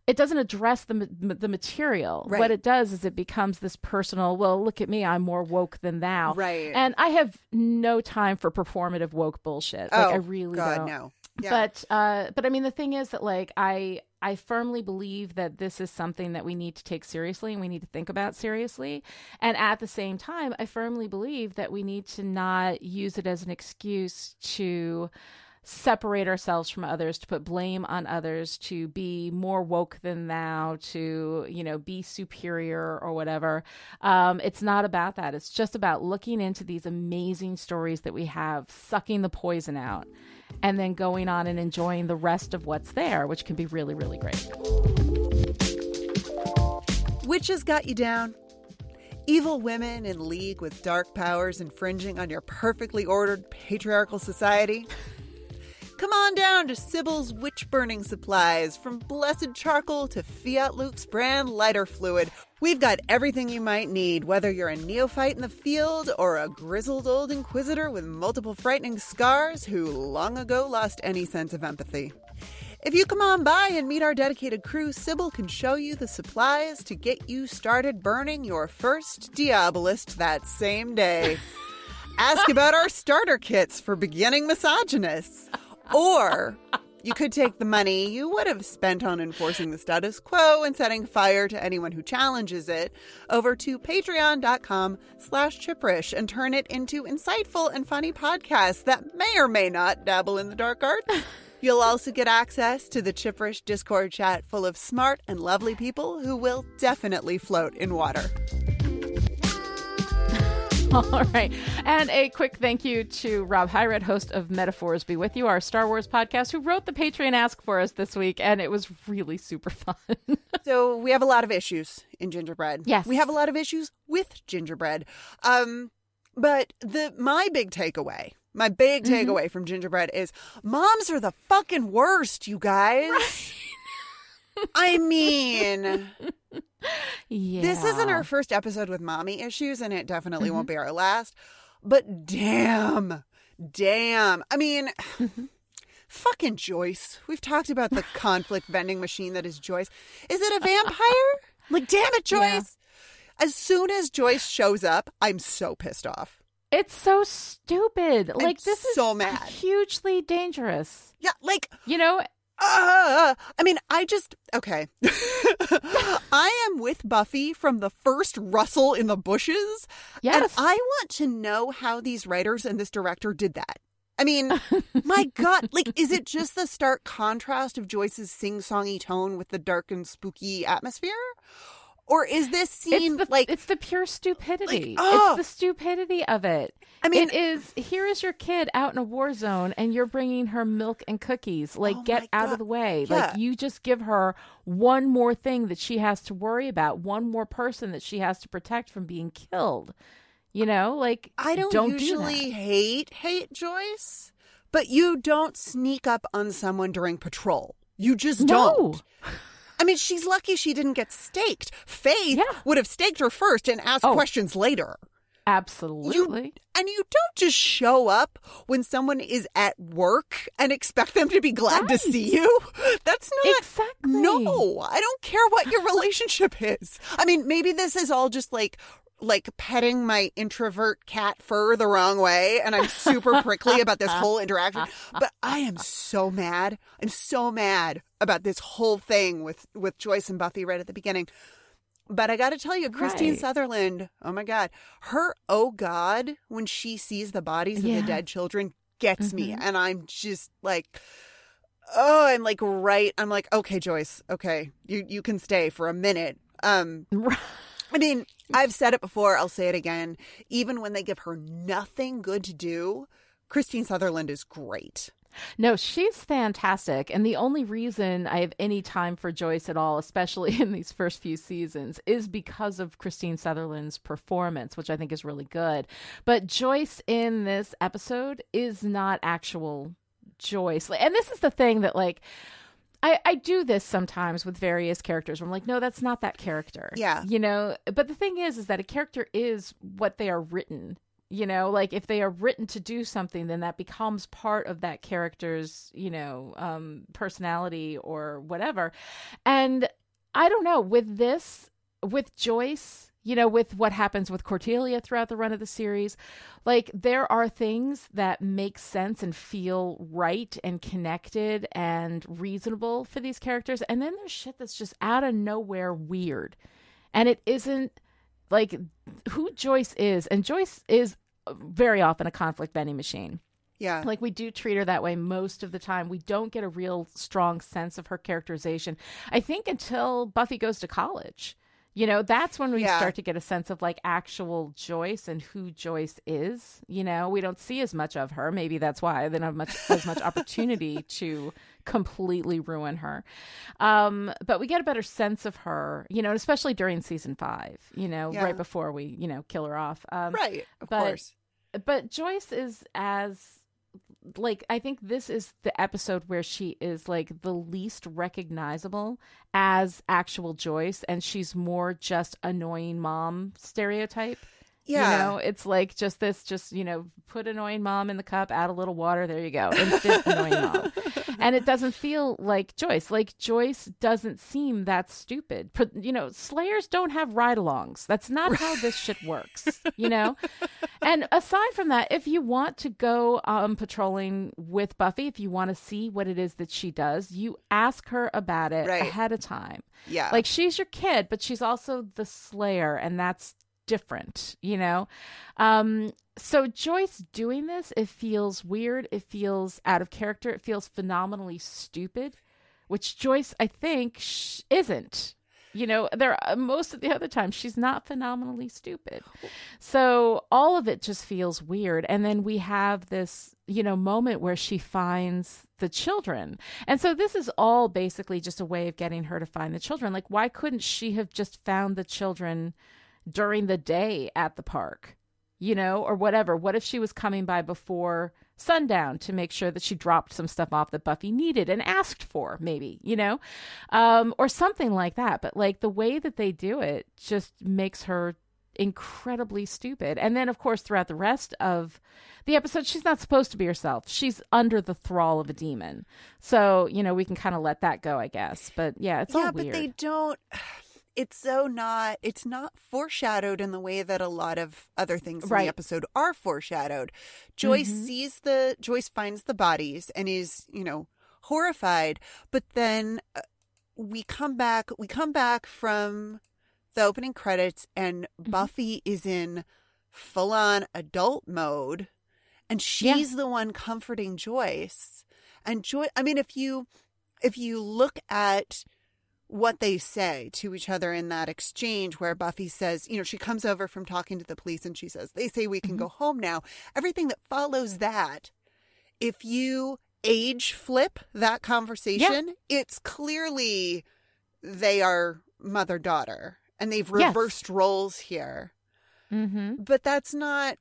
it doesn't address the the material. Right. What it does is it becomes this personal. Well, look at me, I'm more woke than thou. Right. And I have no time for performative woke bullshit. Like oh, I really God, don't. no. Yeah. But uh, but I mean, the thing is that like I I firmly believe that this is something that we need to take seriously and we need to think about seriously. And at the same time, I firmly believe that we need to not use it as an excuse to separate ourselves from others, to put blame on others, to be more woke than thou, to, you know, be superior or whatever. Um, it's not about that. It's just about looking into these amazing stories that we have, sucking the poison out, and then going on and enjoying the rest of what's there, which can be really, really great. Witches got you down. Evil women in league with dark powers infringing on your perfectly ordered patriarchal society. Come on down to Sybil's witch burning supplies, from blessed charcoal to Fiat Lux brand lighter fluid. We've got everything you might need, whether you're a neophyte in the field or a grizzled old inquisitor with multiple frightening scars who long ago lost any sense of empathy. If you come on by and meet our dedicated crew, Sybil can show you the supplies to get you started burning your first Diabolist that same day. Ask about our starter kits for beginning misogynists. Or you could take the money you would have spent on enforcing the status quo and setting fire to anyone who challenges it over to patreon.com slash chiprish and turn it into insightful and funny podcasts that may or may not dabble in the dark arts. You'll also get access to the Chiprish Discord chat full of smart and lovely people who will definitely float in water. All right. And a quick thank you to Rob Hyred, host of Metaphors Be With You, our Star Wars podcast, who wrote the Patreon Ask for us this week. And it was really super fun. so we have a lot of issues in gingerbread. Yes. We have a lot of issues with gingerbread. Um, but the my big takeaway, my big Mm-hmm. takeaway from gingerbread is moms are the fucking worst, you guys. I mean, yeah. this isn't our first episode with mommy issues, and it definitely won't Mm-hmm. be our last. But damn, damn. I mean, Mm-hmm. fucking Joyce. We've talked about the conflict vending machine that is Joyce. Is it a vampire? like, damn it, Joyce. Yeah. As soon as Joyce shows up, I'm so pissed off. It's so stupid. like, this is so mad. hugely dangerous. Yeah, like, You know, uh, I mean, I just okay. I am with Buffy from the first rustle in the bushes. Yes. And I want to know how these writers and this director did that. I mean, my God, like, is it just the stark contrast of Joyce's sing songy tone with the dark and spooky atmosphere? Or is this scene it's the, like it's the pure stupidity. oh. It's the stupidity of it. I mean- it is. Here is your kid out in a war zone, and you're bringing her milk and cookies. Like, Oh get out God. of the way. Yeah. Like, you just give her one more thing that she has to worry about, one more person that she has to protect from being killed. You know, like I don't, don't usually that. hate hate Joyce, but you don't sneak up on someone during patrol. You just No. don't. I mean, she's lucky she didn't get staked. Faith Yeah. would have staked her first and asked Oh. questions later. Absolutely. And you don't just show up when someone is at work and expect them to be glad to see you. That's not Exactly. No, I don't care what your relationship is. I mean, maybe this is all just like like petting my introvert cat fur the wrong way and I'm super prickly about this whole interaction, but I am so mad. I'm so mad about this whole thing with with Joyce and Buffy right at the beginning. But I got to tell you, Christine Right. Sutherland, oh my God, her oh God, when she sees the bodies of Yeah. the dead children gets me. Mhm. And I'm just like, oh, I'm like, right. I'm like, okay, Joyce, okay, you, you can stay for a minute. Um, I mean, I've said it before, I'll say it again. Even when they give her nothing good to do, Christine Sutherland is great. No, she's fantastic. And the only reason I have any time for Joyce at all, especially in these first few seasons, is because of Christine Sutherland's performance, which I think is really good. But Joyce in this episode is not actual Joyce. And this is the thing that, like, I, I do this sometimes with various characters. Where I'm like, no, that's not that character. Yeah. You know, but the thing is, is that a character is what they are written you know like if they are written to do something then that becomes part of that character's you know um personality or whatever and i don't know with this with joyce you know with what happens with cordelia throughout the run of the series like there are things that make sense and feel right and connected and reasonable for these characters and then there's shit that's just out of nowhere weird and it isn't like who Joyce is, and Joyce is very often a conflict vending machine. Yeah. Like we do treat her that way most of the time. We don't get a real strong sense of her characterization. I think until Buffy goes to college. You know, that's when we Yeah. start to get a sense of like actual Joyce and who Joyce is. You know, we don't see as much of her. Maybe that's why they don't have much as much opportunity to completely ruin her. Um, but we get a better sense of her, you know, especially during season five, you know, Yeah. right before we, you know, kill her off. Um, Right, of but- course. But Joyce is as like I think this is the episode where she is like the least recognizable as actual Joyce and she's more just annoying mom stereotype. Yeah. You know, it's like just this just, you know, put annoying mom in the cup, add a little water, there you go. Instant annoying mom. And it doesn't feel like Joyce. Like Joyce doesn't seem that stupid. You know, Slayers don't have ride-alongs. That's not how this shit works, you know? and aside from that, if you want to go um, patrolling with Buffy, if you want to see what it is that she does, you ask her about it Right. ahead of time. Yeah. Like she's your kid, but she's also the Slayer, and that's different, you know? Um, so Joyce doing this, it feels weird. It feels out of character. It feels phenomenally stupid, which Joyce, I think, sh- isn't. You know, there uh, most of the other times she's not phenomenally stupid. So all of it just feels weird. And then we have this, you know, moment where she finds the children. And so this is all basically just a way of getting her to find the children. Like, why couldn't she have just found the children during the day at the park? You know, or whatever. What if she was coming by before sundown to make sure that she dropped some stuff off that Buffy needed and asked for, maybe, you know, um, or something like that. But like the way that they do it just makes her incredibly stupid. And then, of course, throughout the rest of the episode, she's not supposed to be herself. She's under the thrall of a demon. So, you know, we can kind of let that go, I guess. But yeah, it's yeah, all but they don't. It's so not. It's not foreshadowed in the way that a lot of other things in the episode are foreshadowed. Joyce Mhm. sees the Joyce finds the bodies and is you know horrified, but then uh, we come back. We come back from the opening credits, and Mm-hmm. Buffy is in full on adult mode, and she's the one comforting Joyce. And Joy, I mean, if you if you look at what they say to each other in that exchange where Buffy says, you know, she comes over from talking to the police and she says, they say we can go home now. Everything that follows that, if you age flip that conversation, it's clearly they are mother daughter and they've Yes. reversed roles here. mm-hmm. But that's not.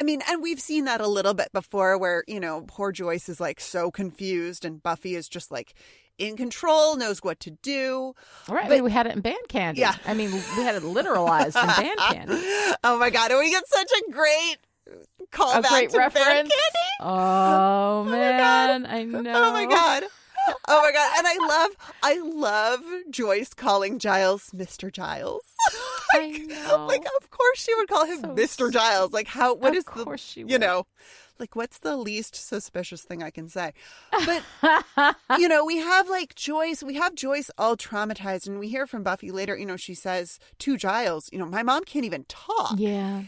I mean, and we've seen that a little bit before where, you know, poor Joyce is like so confused and Buffy is just like in control, knows what to do. All right. I But- mean, we had it in Band Candy. Yeah. I mean, we had it literalized in Band Candy. Oh my God. And we get such a great A callback great to Band reference. Candy. Oh, oh my man. I know. Oh my God. Oh my God. And I love, I love Joyce calling Giles Mr. Giles. I know. like, of course she would call him So Mr. Giles. Like, how, What Of is course she the, would. you know, like, what's the least suspicious thing I can say? But, you know, we have like Joyce, we have Joyce all traumatized, and we hear from Buffy later, you know, she says to Giles, you know, my mom can't even talk. yeah.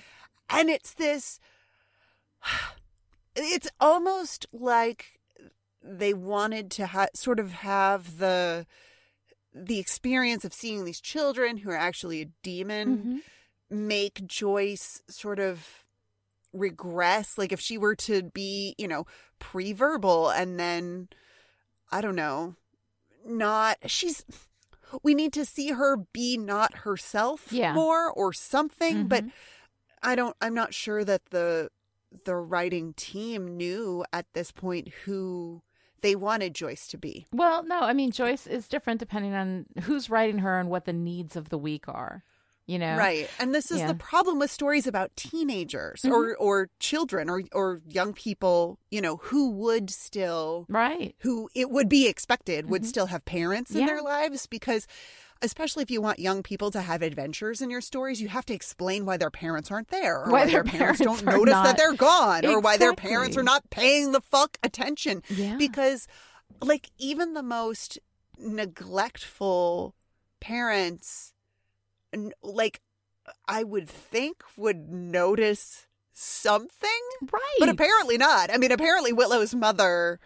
And it's this, it's almost like they wanted to ha- sort of have the, the experience of seeing these children who are actually a demon Mhm. make Joyce sort of regress, like if she were to be, you know, pre-verbal and then I don't know, not she's we need to see her be not herself Yeah. more or something, but Mhm. I don't I'm not sure that the the writing team knew at this point who they wanted Joyce to be. Well, no, I mean Joyce is different depending on who's writing her and what the needs of the week are. You know, Right. And this is Yeah. the problem with stories about teenagers Mhm. or or children or or young people, you know, who would still Right. who it would be expected would still have parents in Yeah. their lives because especially if you want young people to have adventures in your stories, you have to explain why their parents aren't there or Why why, their parents, parents don't notice not- that they're gone or why their parents are not paying the fuck attention. Yeah. Because like even the most neglectful parents like I would think would notice something. Right. But apparently not. I mean, apparently Willow's mother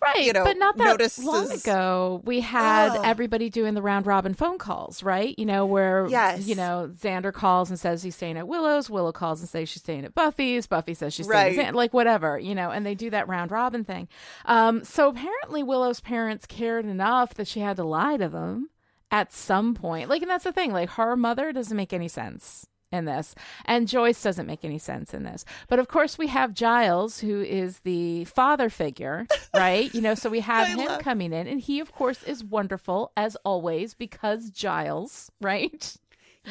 Right, you know, but not that notices- long ago, we had everybody doing the round robin phone calls, right? You know, where Yes. you know Xander calls and says he's staying at Willow's. Willow calls and says she's staying at Buffy's. Buffy says she's staying Right. at Xander, like whatever, you know. And they do that round robin thing. Um, so apparently Willow's parents cared enough that she had to lie to them at some point. Like, and that's the thing. Like, her mother doesn't make any sense in this, and Joyce doesn't make any sense in this. But of course, we have Giles, who is the father figure, right? you know, so we have I him love- coming in, and he, of course, is wonderful as always because Giles, right?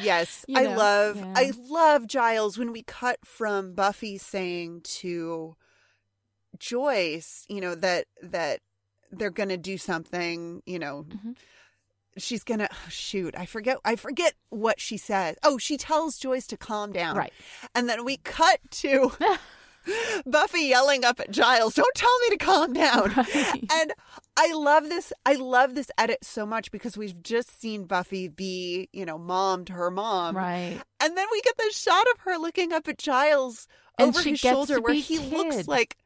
Yes, You I love yeah. I love Giles when we cut from Buffy saying to Joyce, you know, that that they're going to do something, you know, Mhm. She's to shoot, I forget I forget what she says. Oh, she tells Joyce to calm down. Right. And then we cut to Buffy yelling up at Giles, "Don't tell me to calm down." Right. And I love this. I love this edit so much because we've just seen Buffy be, you know, mom to her mom, Right. and then we get this shot of her looking up at Giles And over his shoulder, where he looks like,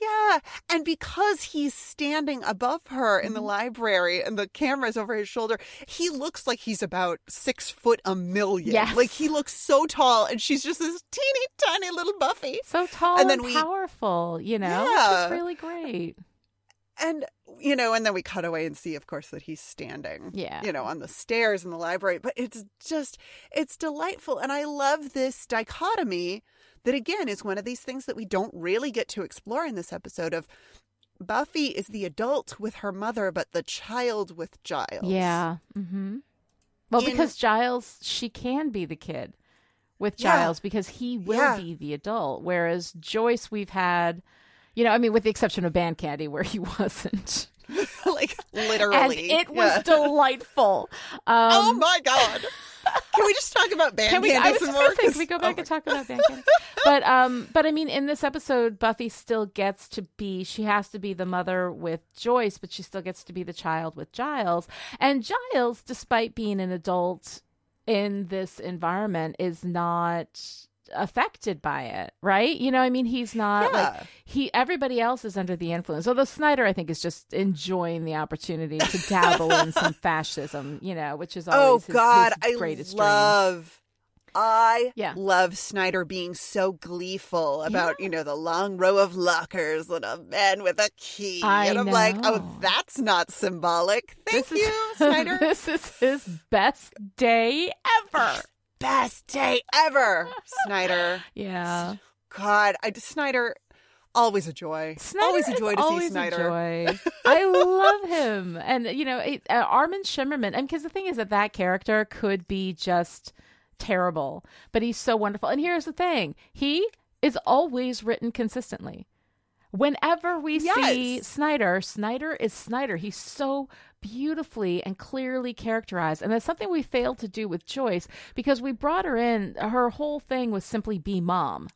yeah, and because he's standing above her in the Mm-hmm. library and the camera's over his shoulder, he looks like he's about six foot a million. Yes. like he looks so tall, and she's just this teeny tiny little Buffy. So tall And and, then we- powerful, you know, which is really great. And you know, and then we cut away and see, of course, that he's standing, Yeah. you know, on the stairs in the library. But it's just, it's delightful, and I love this dichotomy. That again is one of these things that we don't really get to explore in this episode. Of Buffy is the adult with her mother, but the child with Giles. Yeah. Mm-hmm. Well, In- because Giles, she can be the kid with Yeah. Giles because he will Yeah. be the adult. Whereas Joyce, we've had, you know, I mean, with the exception of Band Candy, where he wasn't. like and literally, it was Yeah. delightful. Um, oh my god! Can we just talk about band Can we? I was just more? can we go oh back my and talk about Band? But um, but I mean, in this episode, Buffy still gets to be. She has to be the mother with Joyce, but she still gets to be the child with Giles. And Giles, despite being an adult in this environment, is not affected by it right you know i mean he's not Yeah. like he everybody else is under the influence although snyder i think is just enjoying the opportunity to dabble in some fascism you know which is Oh always his, God, his I greatest dream. love. I Yeah. love Snyder being so gleeful about you know the long row of lockers and a man with a key, I and I'm like, oh, that's not symbolic. Thank This you, is, Snyder. this is his best day ever. Best day ever, Snyder. Yeah. God, I Snyder, always a joy. Snyder always a joy to always see a Snyder. joy. I love him, and you know, it, uh, Armin Shimerman. And because the thing is that that character could be just terrible, but he's so wonderful. And here's the thing: he is always written consistently. Whenever we see Snyder, Snyder is Snyder. He's so beautifully and clearly characterized. And that's something we failed to do with Joyce because we brought her in. Her whole thing was simply be mom,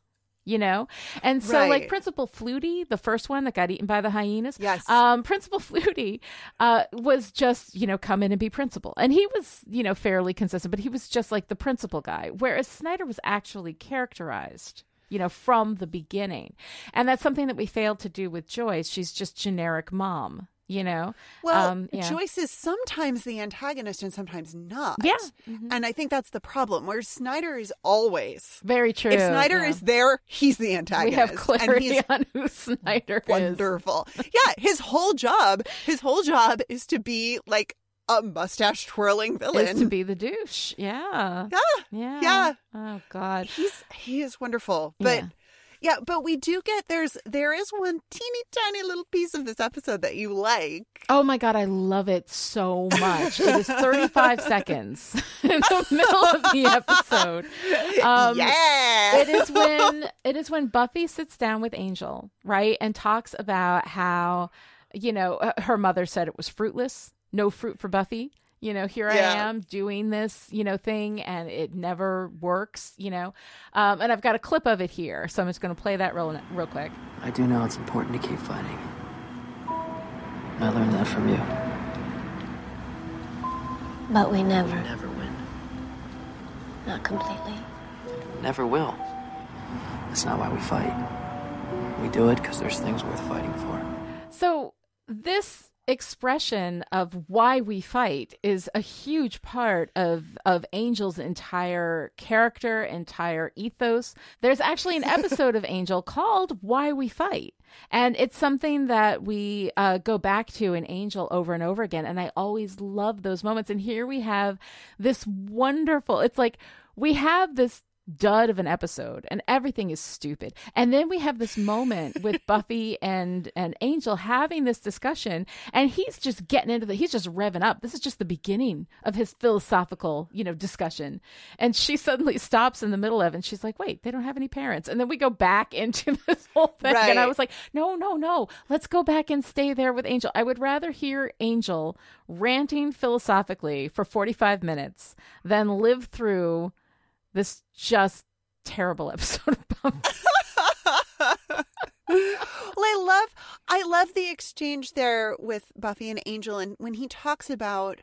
you know? And so, like, Principal Flutie, the first one that got eaten by the hyenas, Yes. um, Principal Flutie uh, was just, you know, come in and be principal. And he was, you know, fairly consistent, but he was just like the principal guy. Whereas Snyder was actually characterized you know, from the beginning. And that's something that we failed to do with Joyce. She's just generic mom, You know, Well, Um, yeah. Joyce is sometimes the antagonist and sometimes not. Yeah. And I think that's the problem, where Snyder is always. very true. If Snyder yeah. is there, he's the antagonist we have and clarity he's on who Snyder is. wonderful. yeah, his whole job, his whole job is to be like a mustache twirling villain. Is to be the douche. Yeah. yeah, Yeah. Yeah. Oh God. he's he is wonderful. But Yeah. Yeah. but we do get there's there is one teeny tiny little piece of this episode that you like. Oh my god, I love it so much. It is 35 seconds in the middle of the episode. Um, yeah. it is when it is when Buffy sits down with Angel, right, and talks about how you know her mother said it was fruitless, no fruit for Buffy. You know, here Yeah. I am doing this, you know, thing, and it never works. You know, um, and I've got a clip of it here, so I'm just going to play that real, real quick. I do know it's important to keep fighting. I learned that from you. But we never, Never win. not completely. Never will. That's not why we fight. We do it because there's things worth fighting for. So this expression of why we fight is a huge part of of Angel's entire character, entire ethos. There's actually an episode of Angel called "Why We Fight," and it's something that we uh, go back to in Angel over and over again. And I always love those moments. And here we have this wonderful. It's like we have this dud of an episode and everything is stupid. And then we have this moment with buffy and and angel having this discussion and he's just getting into the he's just revving up. This is just the beginning of his philosophical you know discussion. And she suddenly stops in the middle of it and she's like wait they don't have any parents. And then we go back into this whole thing and i was like no no no. Let's go back and stay there with angel. I would rather hear angel ranting philosophically for 45 minutes than live through this just terrible episode of Buffy. well, I love I love the exchange there with Buffy and Angel and when he talks about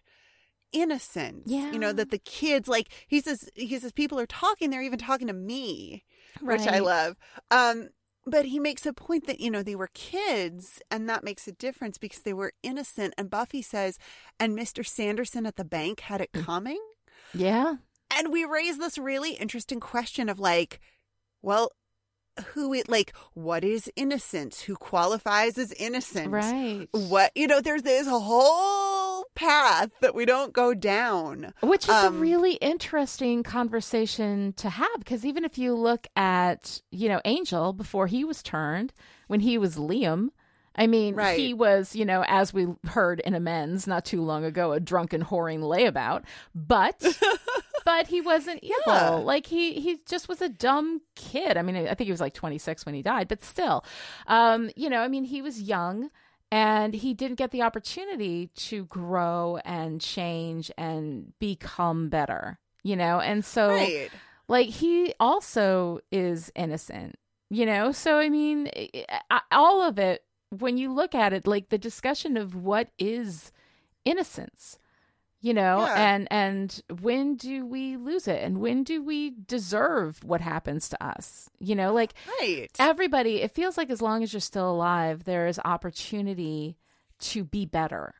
innocence. Yeah. You know, that the kids like he says he says people are talking, they're even talking to me. Which I love. Um but he makes a point that, you know, they were kids and that makes a difference because they were innocent. And Buffy says, and Mr. Sanderson at the bank had it coming. Yeah. And we raise this really interesting question of like, well, who it like what is innocence? Who qualifies as innocent? Right. What you know, there's this whole path that we don't go down. Which is Um, a really interesting conversation to have because even if you look at, you know, Angel before he was turned, when he was Liam, I mean, Right. he was, you know, as we heard in Amends not too long ago, a drunken whoring layabout, but but he wasn't evil. Yeah. Like he he just was a dumb kid. I mean, I think he was like 26 when he died, but still. Um, you know, I mean, he was young and he didn't get the opportunity to grow and change and become better, you know? And so Right. like he also is innocent, you know? So I mean, all of it when you look at it like the discussion of what is innocence you know Yeah. and and when do we lose it and when do we deserve what happens to us you know like Right. everybody it feels like as long as you're still alive there is opportunity to be better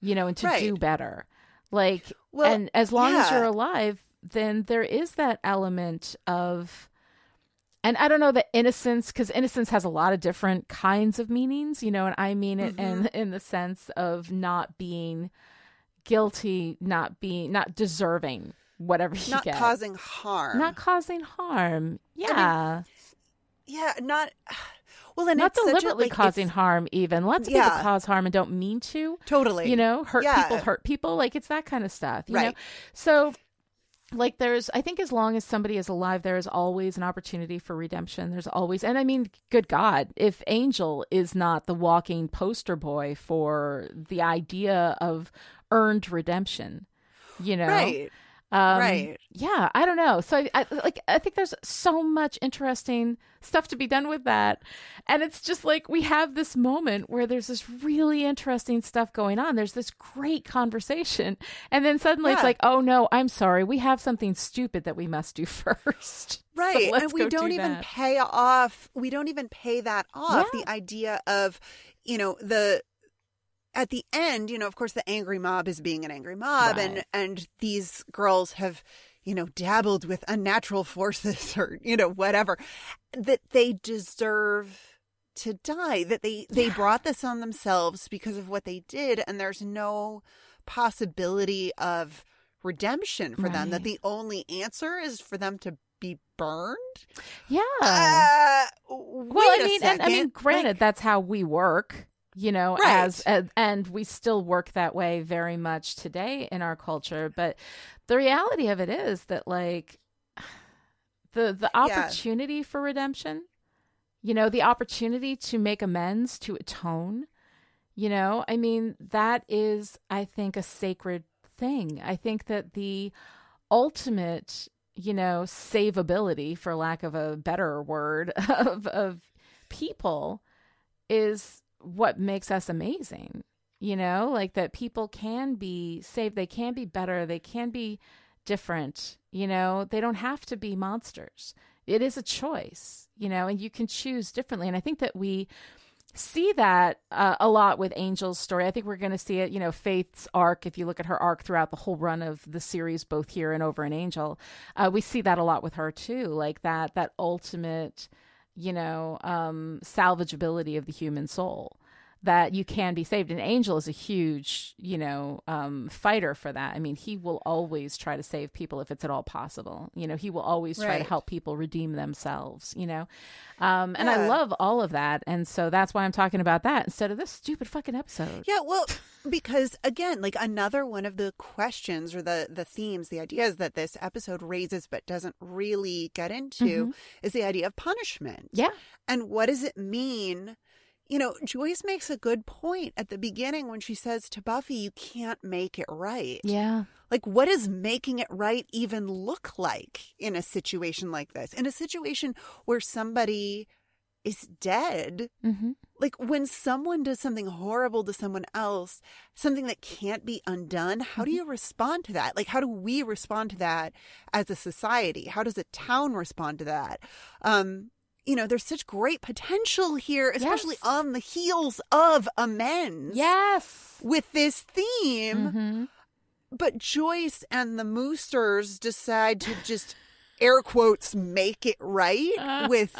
you know and to do better like Well, and as long as you're alive then there is that element of and I don't know that innocence because innocence has a lot of different kinds of meanings, you know, and I mean it in Mm-hmm. in the sense of not being guilty, not being not deserving whatever you Not get, causing harm. not causing harm. Yeah, yeah, not well and not it's such a, deliberately like, causing harm. Even lots of Yeah. people cause harm and don't mean to. Totally. you know, hurt Yeah. people, hurt people. Like it's that kind of stuff. You know, Right. so like there's i think as long as somebody is alive there is always an opportunity for redemption there's always and i mean good god if angel is not the walking poster boy for the idea of earned redemption you know Right. um, Right. yeah i don't know so I, I like i think there's so much interesting stuff to be done with that and it's just like we have this moment where there's this really interesting stuff going on there's this great conversation and then suddenly it's like oh no i'm sorry we have something stupid that we must do first Right. let's and we go do don't even that. pay off we don't even pay that off. Yeah. The idea of, you know, the at the end, you know, of course, the angry mob is being an angry mob, and Right. and these girls have, you know, dabbled with unnatural forces or you know whatever, that they deserve to die. That they they brought this on themselves because of what they did, and there's no possibility of redemption for them. That the only answer is for them to be burned. Yeah. Uh, well, I mean, and I mean, granted, Like- that's how we work, you know, Right. as, as and we still work that way very much today in our culture. But the reality of it is that, like, the the Yeah. opportunity for redemption, you know, the opportunity to make amends, to atone, you know, I mean, that is, I think, a sacred thing. I think that the ultimate, you know, savability, for lack of a better word, of of people is what makes us amazing. You know, like that people can be saved, they can be better, they can be different. You know, they don't have to be monsters. It is a choice, you know, and you can choose differently. And I think that we see that uh, a lot with Angel's story. I think we're going to see it, you know, Faith's arc. If you look at her arc throughout the whole run of the series, both here and over in Angel, uh, we see that a lot with her too. Like that, that ultimate, you know, um, salvageability of the human soul. That you can be saved. And Angel is a huge, you know, um, fighter for that. I mean, he will always try to save people if it's at all possible. You know, he will always try to help people redeem themselves, you know? Um, and I love all of that. And so that's why I'm talking about that instead of this stupid fucking episode. Yeah, well, because again, like another one of the questions or the the themes, the ideas that this episode raises but doesn't really get into Mhm. is the idea of punishment. Yeah. And what does it mean? You know, Joyce makes a good point at the beginning when she says to Buffy, you can't make it right. Yeah. Like, what does making it right even look like in a situation like this? In a situation where somebody is dead, Mm-hmm. like when someone does something horrible to someone else, something that can't be undone, how do Mm-hmm. you respond to that? Like, how do we respond to that as a society? How does a town respond to that? Um, you know, there's such great potential here, especially Yes. on the heels of amends. Yes. With this theme. Mhm. But Joyce and the Moosters decide to just air quotes make it right with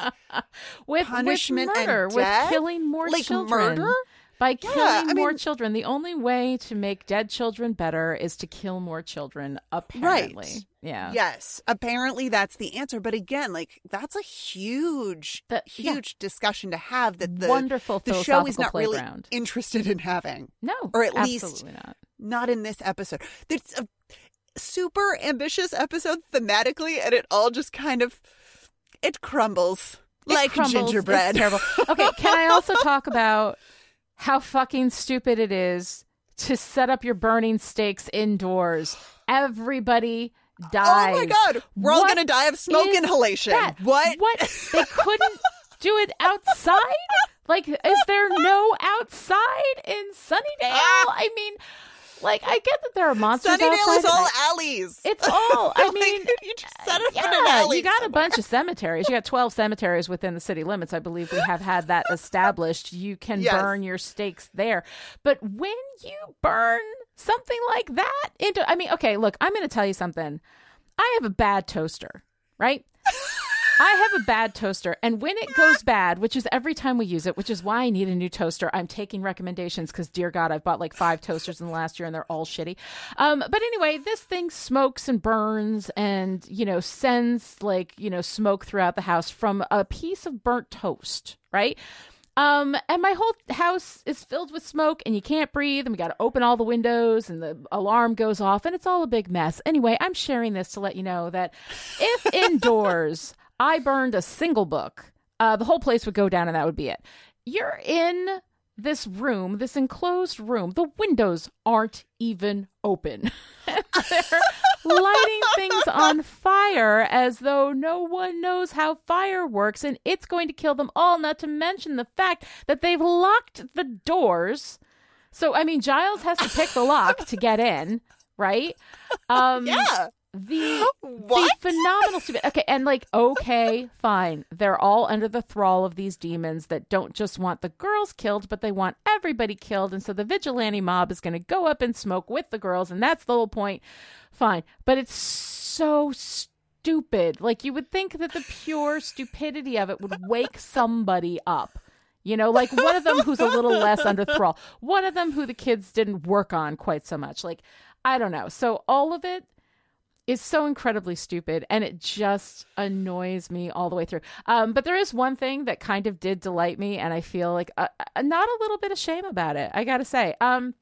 with punishment with and murder, with death? killing more Like children. murder? By killing I more mean- children. The only way to make dead children better is to kill more children, apparently. Right. Yeah. Yes, apparently that's the answer. But again, like that's a huge, yeah. huge discussion to have that the Wonderful the show is philosophical not really playground. interested in having. No, or at least not. not in this episode. It's a super ambitious episode thematically, and it all just kind of it crumbles It like crumbles. gingerbread. It's terrible. Okay, can I also talk about how fucking stupid it is to set up your burning stakes indoors? Everybody dies. Oh my god, we're all gonna die of smoke inhalation. that? What? What? They couldn't do it outside? Like, is there no outside in Sunnydale? Ah. I mean, like, I get that there are monsters Sunnydale outside. is all I- alleys. It's all. I Like, mean, you just set it up in an alley. you got a bunch of cemeteries. You got twelve cemeteries within the city limits. I believe we have had that established. You can Yes. burn your stakes there, but when you burn something like that into, I mean, okay, look, I'm going to tell you something. I have a bad toaster, right? I have a bad toaster, and when it goes bad, which is every time we use it, which is why I need a new toaster. I'm taking recommendations because, dear God, I've bought like five toasters in the last year, and they're all shitty. Um, but anyway, this thing smokes and burns, and you know, sends like you know smoke throughout the house from a piece of burnt toast, right? Um, and my whole house is filled with smoke, and you can't breathe, and we got to open all the windows, and the alarm goes off, and it's all a big mess. Anyway, I'm sharing this to let you know that if indoors I burned a single book, uh, the whole place would go down, and that would be it. You're in this room, this enclosed room. The windows aren't even open. They're lighting things on fire as though no one knows how fire works, and it's going to kill them all. Not to mention the fact that they've locked the doors. So, I mean, Giles has to pick the lock to get in, right? Um, Yeah. the What? the phenomenal stupid. Okay, and like okay, fine. They're all under the thrall of these demons that don't just want the girls killed, but they want everybody killed. And so the vigilante mob is going to go up and smoke with the girls, and that's the whole point. Fine, but it's so stupid. Like you would think that the pure stupidity of it would wake somebody up. You know, like one of them who's a little less under thrall, one of them who the kids didn't work on quite so much. Like, I don't know. So all of it is so incredibly stupid and it just annoys me all the way through. Um, but there is one thing that kind of did delight me and I feel like uh, uh, not a little bit of shame about it. I got to say. Um,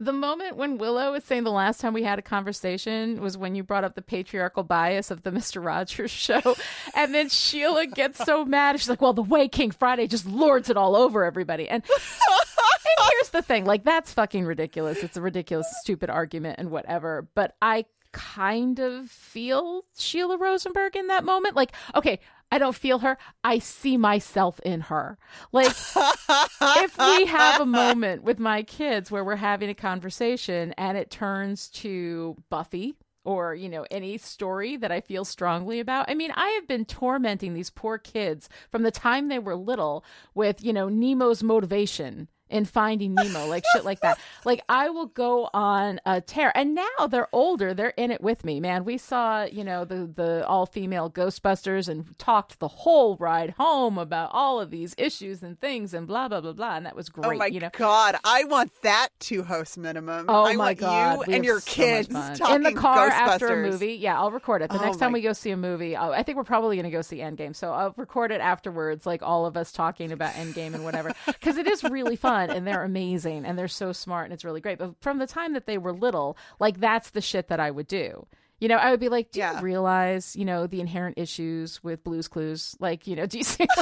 the moment when Willow was saying the last time we had a conversation was when you brought up the patriarchal bias of the Mr. Rogers show. And then Sheila gets so mad. She's like, well, the way King Friday just lords it all over everybody. And, and here's the thing like, that's fucking ridiculous. It's a ridiculous, stupid argument and whatever. But I kind of feel Sheila Rosenberg in that moment. Like, okay, I don't feel her. I see myself in her. Like, if we have a moment with my kids where we're having a conversation and it turns to Buffy or, you know, any story that I feel strongly about. I mean, I have been tormenting these poor kids from the time they were little with, you know, Nemo's motivation in finding Nemo, like shit like that. Like I will go on a tear. And now they're older, they're in it with me, man. We saw, you know, the the all female Ghostbusters and talked the whole ride home about all of these issues and things and blah blah blah blah. And that was oh great. Oh my you know? god, I want that two host minimum. Oh I my want god, you and your so kids in the car after a movie. Yeah, I'll record it. The Oh next time we go see a movie, i I think we're probably going to go see Endgame. So I'll record it afterwards, like all of us talking about Endgame and whatever, because it is really fun and they're amazing and they're so smart and it's really great. But from the time that they were little, like that's the shit that I would do. You know, I would be like, do Yeah. you realize, you know, the inherent issues with Blue's Clues? Like, you know, do you see?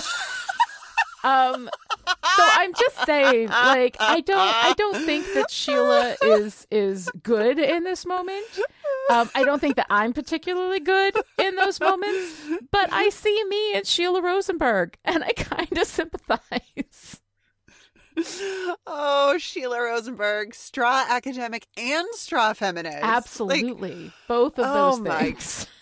um so i'm just saying like i don't i don't think that sheila is is good in this moment um i don't think that i'm particularly good in those moments but i see me and sheila rosenberg and i kind of sympathize Oh, Sheila Rosenberg, straw academic and straw feminist. Like, absolutely. Both of oh those my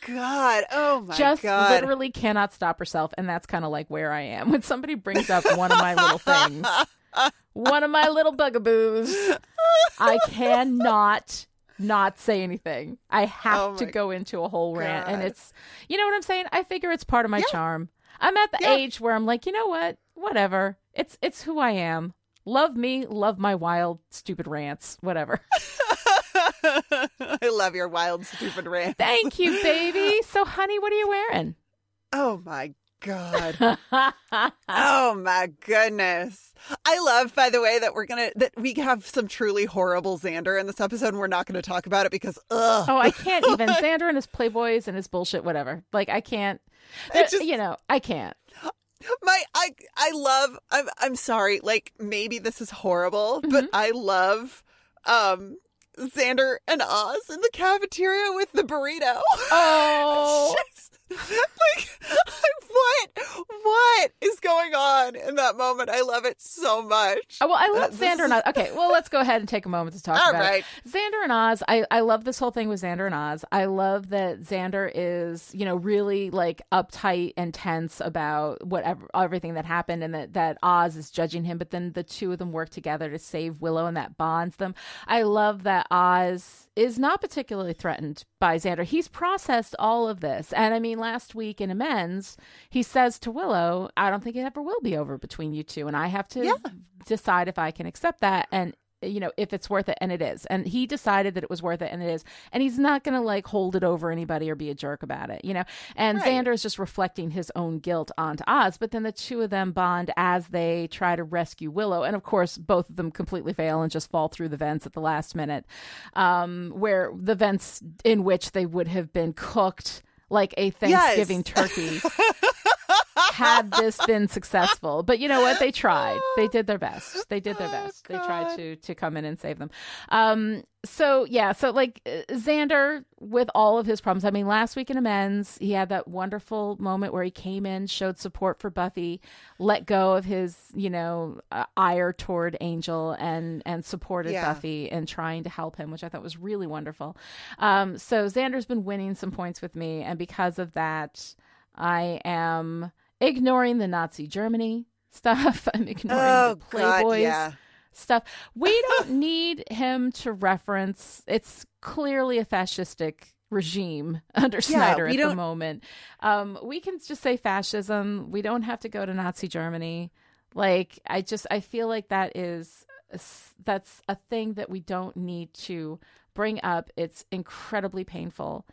God. Oh my just god. Just literally cannot stop herself and that's kind of like where i am. When somebody brings up one of my little things one of my little bugaboos i cannot not say anything. I have Oh to go into a whole rant and it's you know what i'm saying? I figure it's part of my charm. I'm at the Yeah. age where i'm like you know what? Whatever. It's it's who i am love me love my wild stupid rants whatever I love your wild, stupid rant. thank you baby so honey what are you wearing Oh my god. Oh my goodness. I love, by the way, that we're gonna that we have some truly horrible Xander in this episode and we're not gonna talk about it because ugh. Oh, I can't even. Xander and his playboys and his bullshit, whatever. Like I can't. Uh, just- you know, I can't. My I I love I'm I'm sorry, like maybe this is horrible, but Mm-hmm. I love um Xander and Oz in the cafeteria with the burrito. Oh. Just- like what what is going on in that moment? I love it so much. Oh, well, I Uh, love this Xander is- and Oz. Okay, well, let's go ahead and take a moment to talk All about right. it. Xander and Oz. I, I love this whole thing with Xander and Oz. I love that Xander is, you know, really like uptight and tense about whatever everything that happened, and that that Oz is judging him. But then the two of them work together to save Willow, and that bonds them. I love that Oz is not particularly threatened by Xander. He's processed all of this, and I mean, last week in Amends, he says to Willow, "I don't think it ever will be over between you two, and I have to decide if I can accept that. And you know if it's worth it and it is. And he decided that it was worth it and it is. And he's not going to like hold it over anybody or be a jerk about it you know? And Right. xander is just reflecting his own guilt onto oz but then the two of them bond as they try to rescue willow. And of course both of them completely fail and just fall through the vents at the last minute um where the vents in which they would have been cooked like a thanksgiving turkey had this been successful. But you know what? They tried. They did their best. They did their best. They tried to to come in and save them. Um. So yeah. So like uh, Xander with all of his problems. I mean, last week in Amends, he had that wonderful moment where he came in, showed support for Buffy, let go of his you know uh, ire toward Angel, and and supported Yeah. Buffy in trying to help him, which I thought was really wonderful. Um. So Xander's been winning some points with me, and because of that. I am ignoring the Nazi Germany stuff. I'm ignoring Oh, the God, yeah. stuff. We don't need him to reference. It's clearly a fascistic regime under Snyder at the don't- moment. Um, we can just say fascism. We don't have to go to Nazi Germany. Like I just I feel like that is that's a thing that we don't need to bring up. It's incredibly painful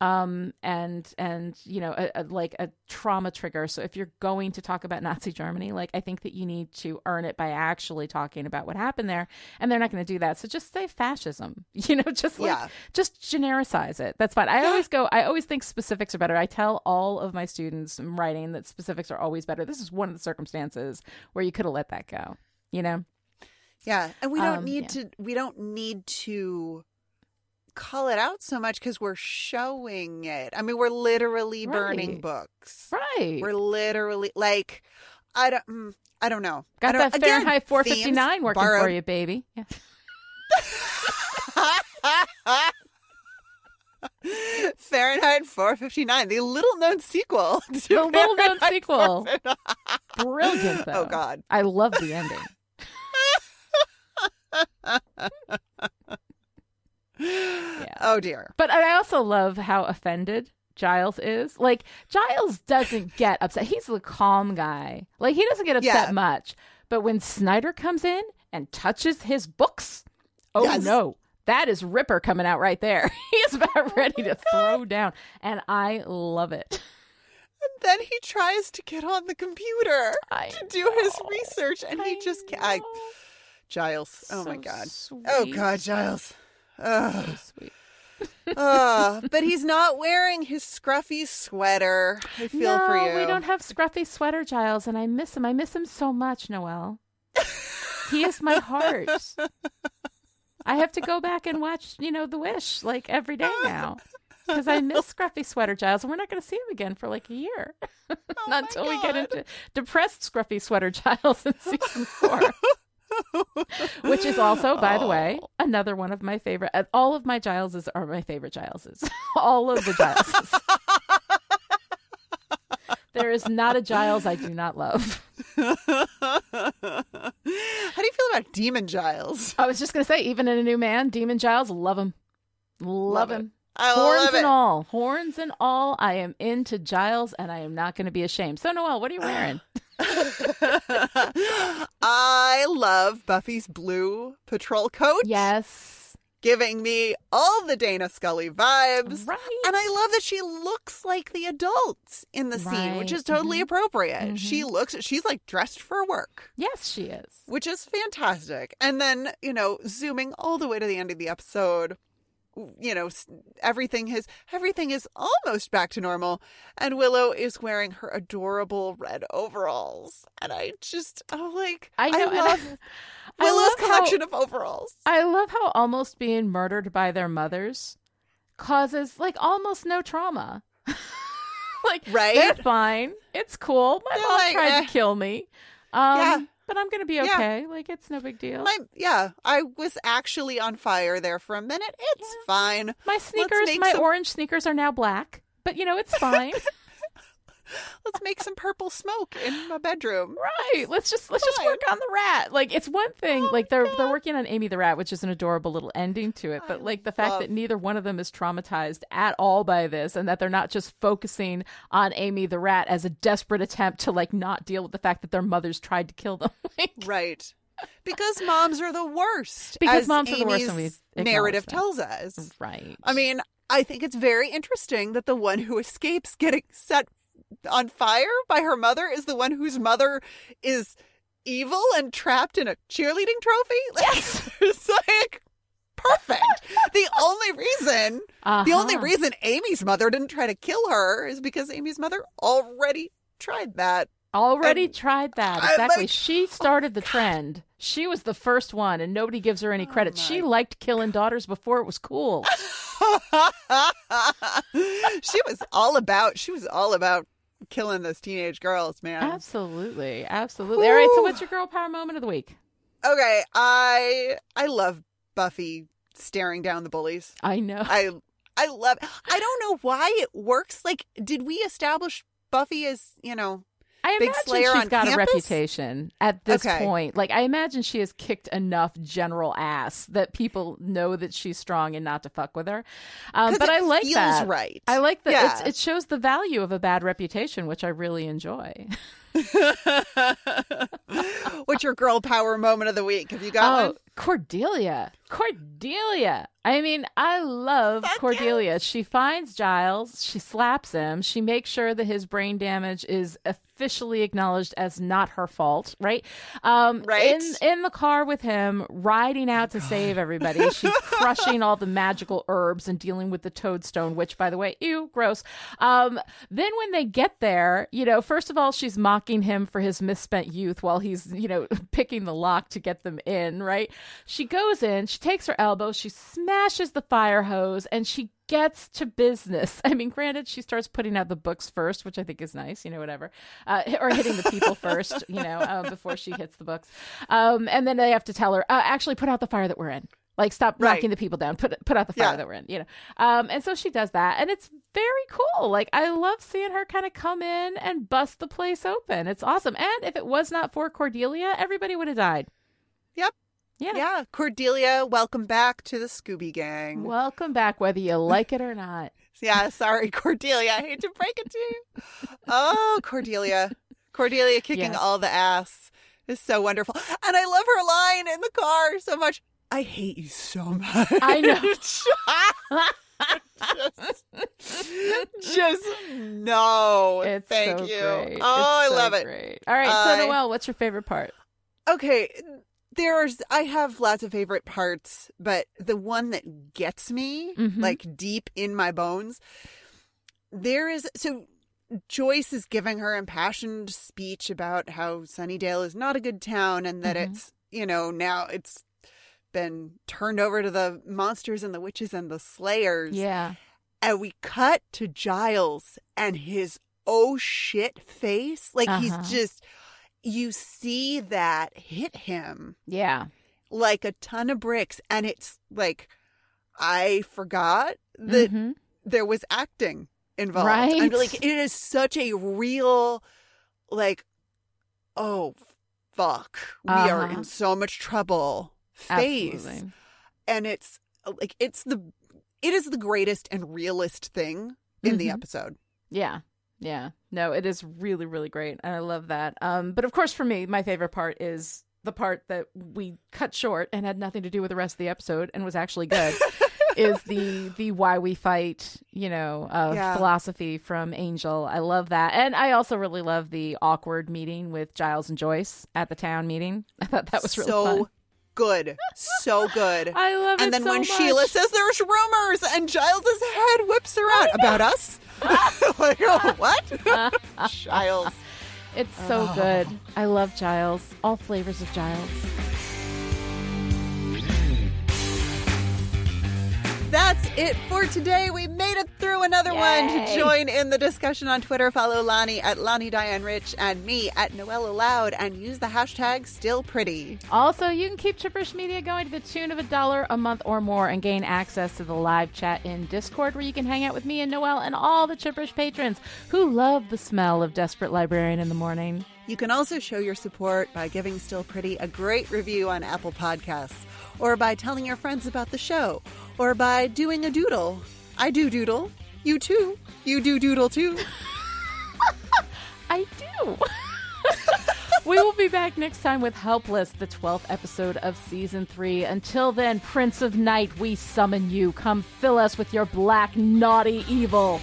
um and and you know a, a, like a trauma trigger. So if you're going to talk about nazi germany like i think that you need to earn it by actually talking about what happened there and they're not going to do that. So just say fascism you know just like Yeah. just genericize it. That's fine. I always go i always think specifics are better. I tell all of my students in writing that specifics are always better. This is one of the circumstances where you could have let that go you know? Yeah, and we don't Um, need yeah. to. We don't need to call it out so much because we're showing it. I mean, we're literally burning books. right We're literally like, I don't. mm, I don't know. Got don't- that again, fahrenheit 459 themes working for you baby yeah. Fahrenheit 459, the little known sequel. To the little known sequel brilliant though Oh God. i love the ending Yeah. Oh dear. But I also love how offended Giles is. Like Giles doesn't get upset. He's the calm guy. Like he doesn't get upset Yeah. much. But when Snyder comes in and touches his books, oh Yes. no. That is Ripper coming out right there. he is about oh ready to throw down. And I love it. And then he tries to get on the computer I to do his research, and he just can't. I, know. Giles. Oh my So God. Oh. God, Giles. Ugh. So sweet. Ugh. but he's not wearing his scruffy sweater. I feel no, for you. we don't have scruffy sweater Giles, and I miss him. I miss him so much, Noelle. he is my heart. I have to go back and watch, you know, The Wish like every day now because I miss Scruffy Sweater Giles, and we're not going to see him again for like a year. Oh not until we get into depressed Scruffy Sweater Giles in season four. Which is also, by the way, another one of my favorite. uh, All of my Gileses are my favorite Gileses. all of the Gileses. there is not a Giles I do not love. How do you feel about Demon Giles? I was just going to say, even in a new man, Demon Giles, love him. Love, Love him. I Horns and all. Horns and all. I am into Giles and I am not going to be ashamed. So, Noelle, what are you wearing? I love Buffy's blue patrol coat. yes. Giving me all the Dana Scully vibes. Right. And I love that she looks like the adults in the scene, which is totally Mhm. appropriate. She looks, she's like dressed for work. Yes, she is. which is fantastic. And then, you know, zooming all the way to the end of the episode, you know, everything has everything is almost back to normal and Willow is wearing her adorable red overalls. And I just I'm like I know. I- love I Willow's love how- collection of overalls. I love how almost being murdered by their mothers causes like almost no trauma. like Right? they're fine. It's cool. My They're mom like, tried eh. to kill me. Um Yeah. But I'm gonna be Yeah. okay. Like it's no big deal. My, yeah, I was actually on fire there for a minute. It's fine. My sneakers, my some- orange sneakers are now black. But you know, it's fine. Let's make some purple smoke in my bedroom. right. Let's just let's just work on the rat. Like it's one thing. Oh like they're they're working on Amy the Rat, which is an adorable little ending to it. But I like the fact love- that neither one of them is traumatized at all by this and that they're not just focusing on Amy the Rat as a desperate attempt to like not deal with the fact that their mothers tried to kill them. Like, Right. Because moms are the worst. Because moms are the worst, and narrative acknowledge tells us. right. I mean, I think it's very interesting that the one who escapes getting set on fire by her mother is the one whose mother is evil and trapped in a cheerleading trophy. Yes. it's like perfect. the only reason the only Uh-huh. reason Amy's mother didn't try to kill her is because Amy's mother already tried that. Already And tried that. Exactly. like- she started the trend. She was the first one, and nobody gives her any credit. She liked killing daughters before it was cool. she was all about. She was all about killing those teenage girls, man. Absolutely. Absolutely. All right. So, what's your girl power moment of the week? Okay, I I love Buffy staring down the bullies. I know. I I love. I don't know why it works. Like, did we establish Buffy as you know? I Big imagine Slayer she's got a reputation at this Okay. point. Like, I imagine she has kicked enough general ass that people know that she's strong and not to fuck with her. Um, but I like that. right. I like that. Yeah. It shows the value of a bad reputation, which I really enjoy. What's your girl power moment of the week? Have you got oh, one? Cordelia. Cordelia. I mean, I love Cordelia. She finds Giles, she slaps him, she makes sure that his brain damage is officially acknowledged as not her fault, right? Um Right. in in the car with him, riding out to save everybody. She's crushing all the magical herbs and dealing with the toadstone, which by the way, ew, gross. Um then when they get there, you know, first of all, she's mocking him for his misspent youth while he's, you know, picking the lock to get them in, right? She goes in, she takes her elbow, she smashes the fire hose, and she gets to business. I mean, granted, she starts putting out the books first, which I think is nice, you know, whatever, uh, or hitting the people first, you know, uh, before she hits the books. Um, and then they have to tell her, uh, actually, put out the fire that we're in. Like stop Right. knocking the people down. Put put out the fire Yeah. that we're in. You know, um, and so she does that, and it's very cool. Like I love seeing her kind of come in and bust the place open. It's awesome. And if it was not for Cordelia, everybody would have died. Yep. Yeah. Yeah, Cordelia, welcome back to the Scooby Gang. Welcome back, whether you like it or not. Yeah, sorry, Cordelia. I hate to break it to you. Oh, Cordelia. Cordelia kicking Yes. all the ass is so wonderful. And I love her line in the car so much. I hate you so much. I know. just, just no. It's Thank so you. great. Oh, I so love it. great. All right, I- so Noelle, what's your favorite part? Okay, there's I have lots of favorite parts, but the one that gets me Mhm. like deep in my bones, there is so Joyce is giving her impassioned speech about how Sunnydale is not a good town and that Mhm. it's, you know, now it's been turned over to the monsters and the witches and the slayers. Yeah. And we cut to Giles and his oh shit face. Like Uh-huh. he's just, you see that hit him Yeah. like a ton of bricks. And it's like, I forgot that Mhm. there was acting involved. Right. And like, it is such a real, like, oh, fuck. We are Uh-huh. in so much trouble face Absolutely. and it's like it's the it is the greatest and realist thing in the Mhm. episode. Yeah. Yeah. No, it is really, really great. And I love that. Um, but of course, for me, my favorite part is the part that we cut short and had nothing to do with the rest of the episode and was actually good. is the the why we fight, you know, uh, Yeah. philosophy from Angel. I love that, and I also really love the awkward meeting with Giles and Joyce at the town meeting. I thought that was really so fun. good, so good. I love it and then so when much. Sheila says there's rumors, and Giles's head whips around about us. like, oh, what? Giles. It's so Oh. good. I love Giles. All flavors of Giles. That's it for today. We made it through another one. To join in the discussion on Twitter, follow Lani at Lani Diane Rich and me at Noella Loud and use the hashtag still pretty. Also, you can keep Chipperish Media going to the tune of a dollar a month or more and gain access to the live chat in Discord where you can hang out with me and Noelle and all the Chipperish patrons who love the smell of Desperate Librarian in the morning. You can also show your support by giving Still Pretty a great review on Apple Podcasts, or by telling your friends about the show, or by doing a doodle. I do doodle. You too. You do doodle too. I do. we will be back next time with Helpless, the 12th episode of season 3. Until then, Prince of Night, we summon you. Come fill us with your black, naughty evil.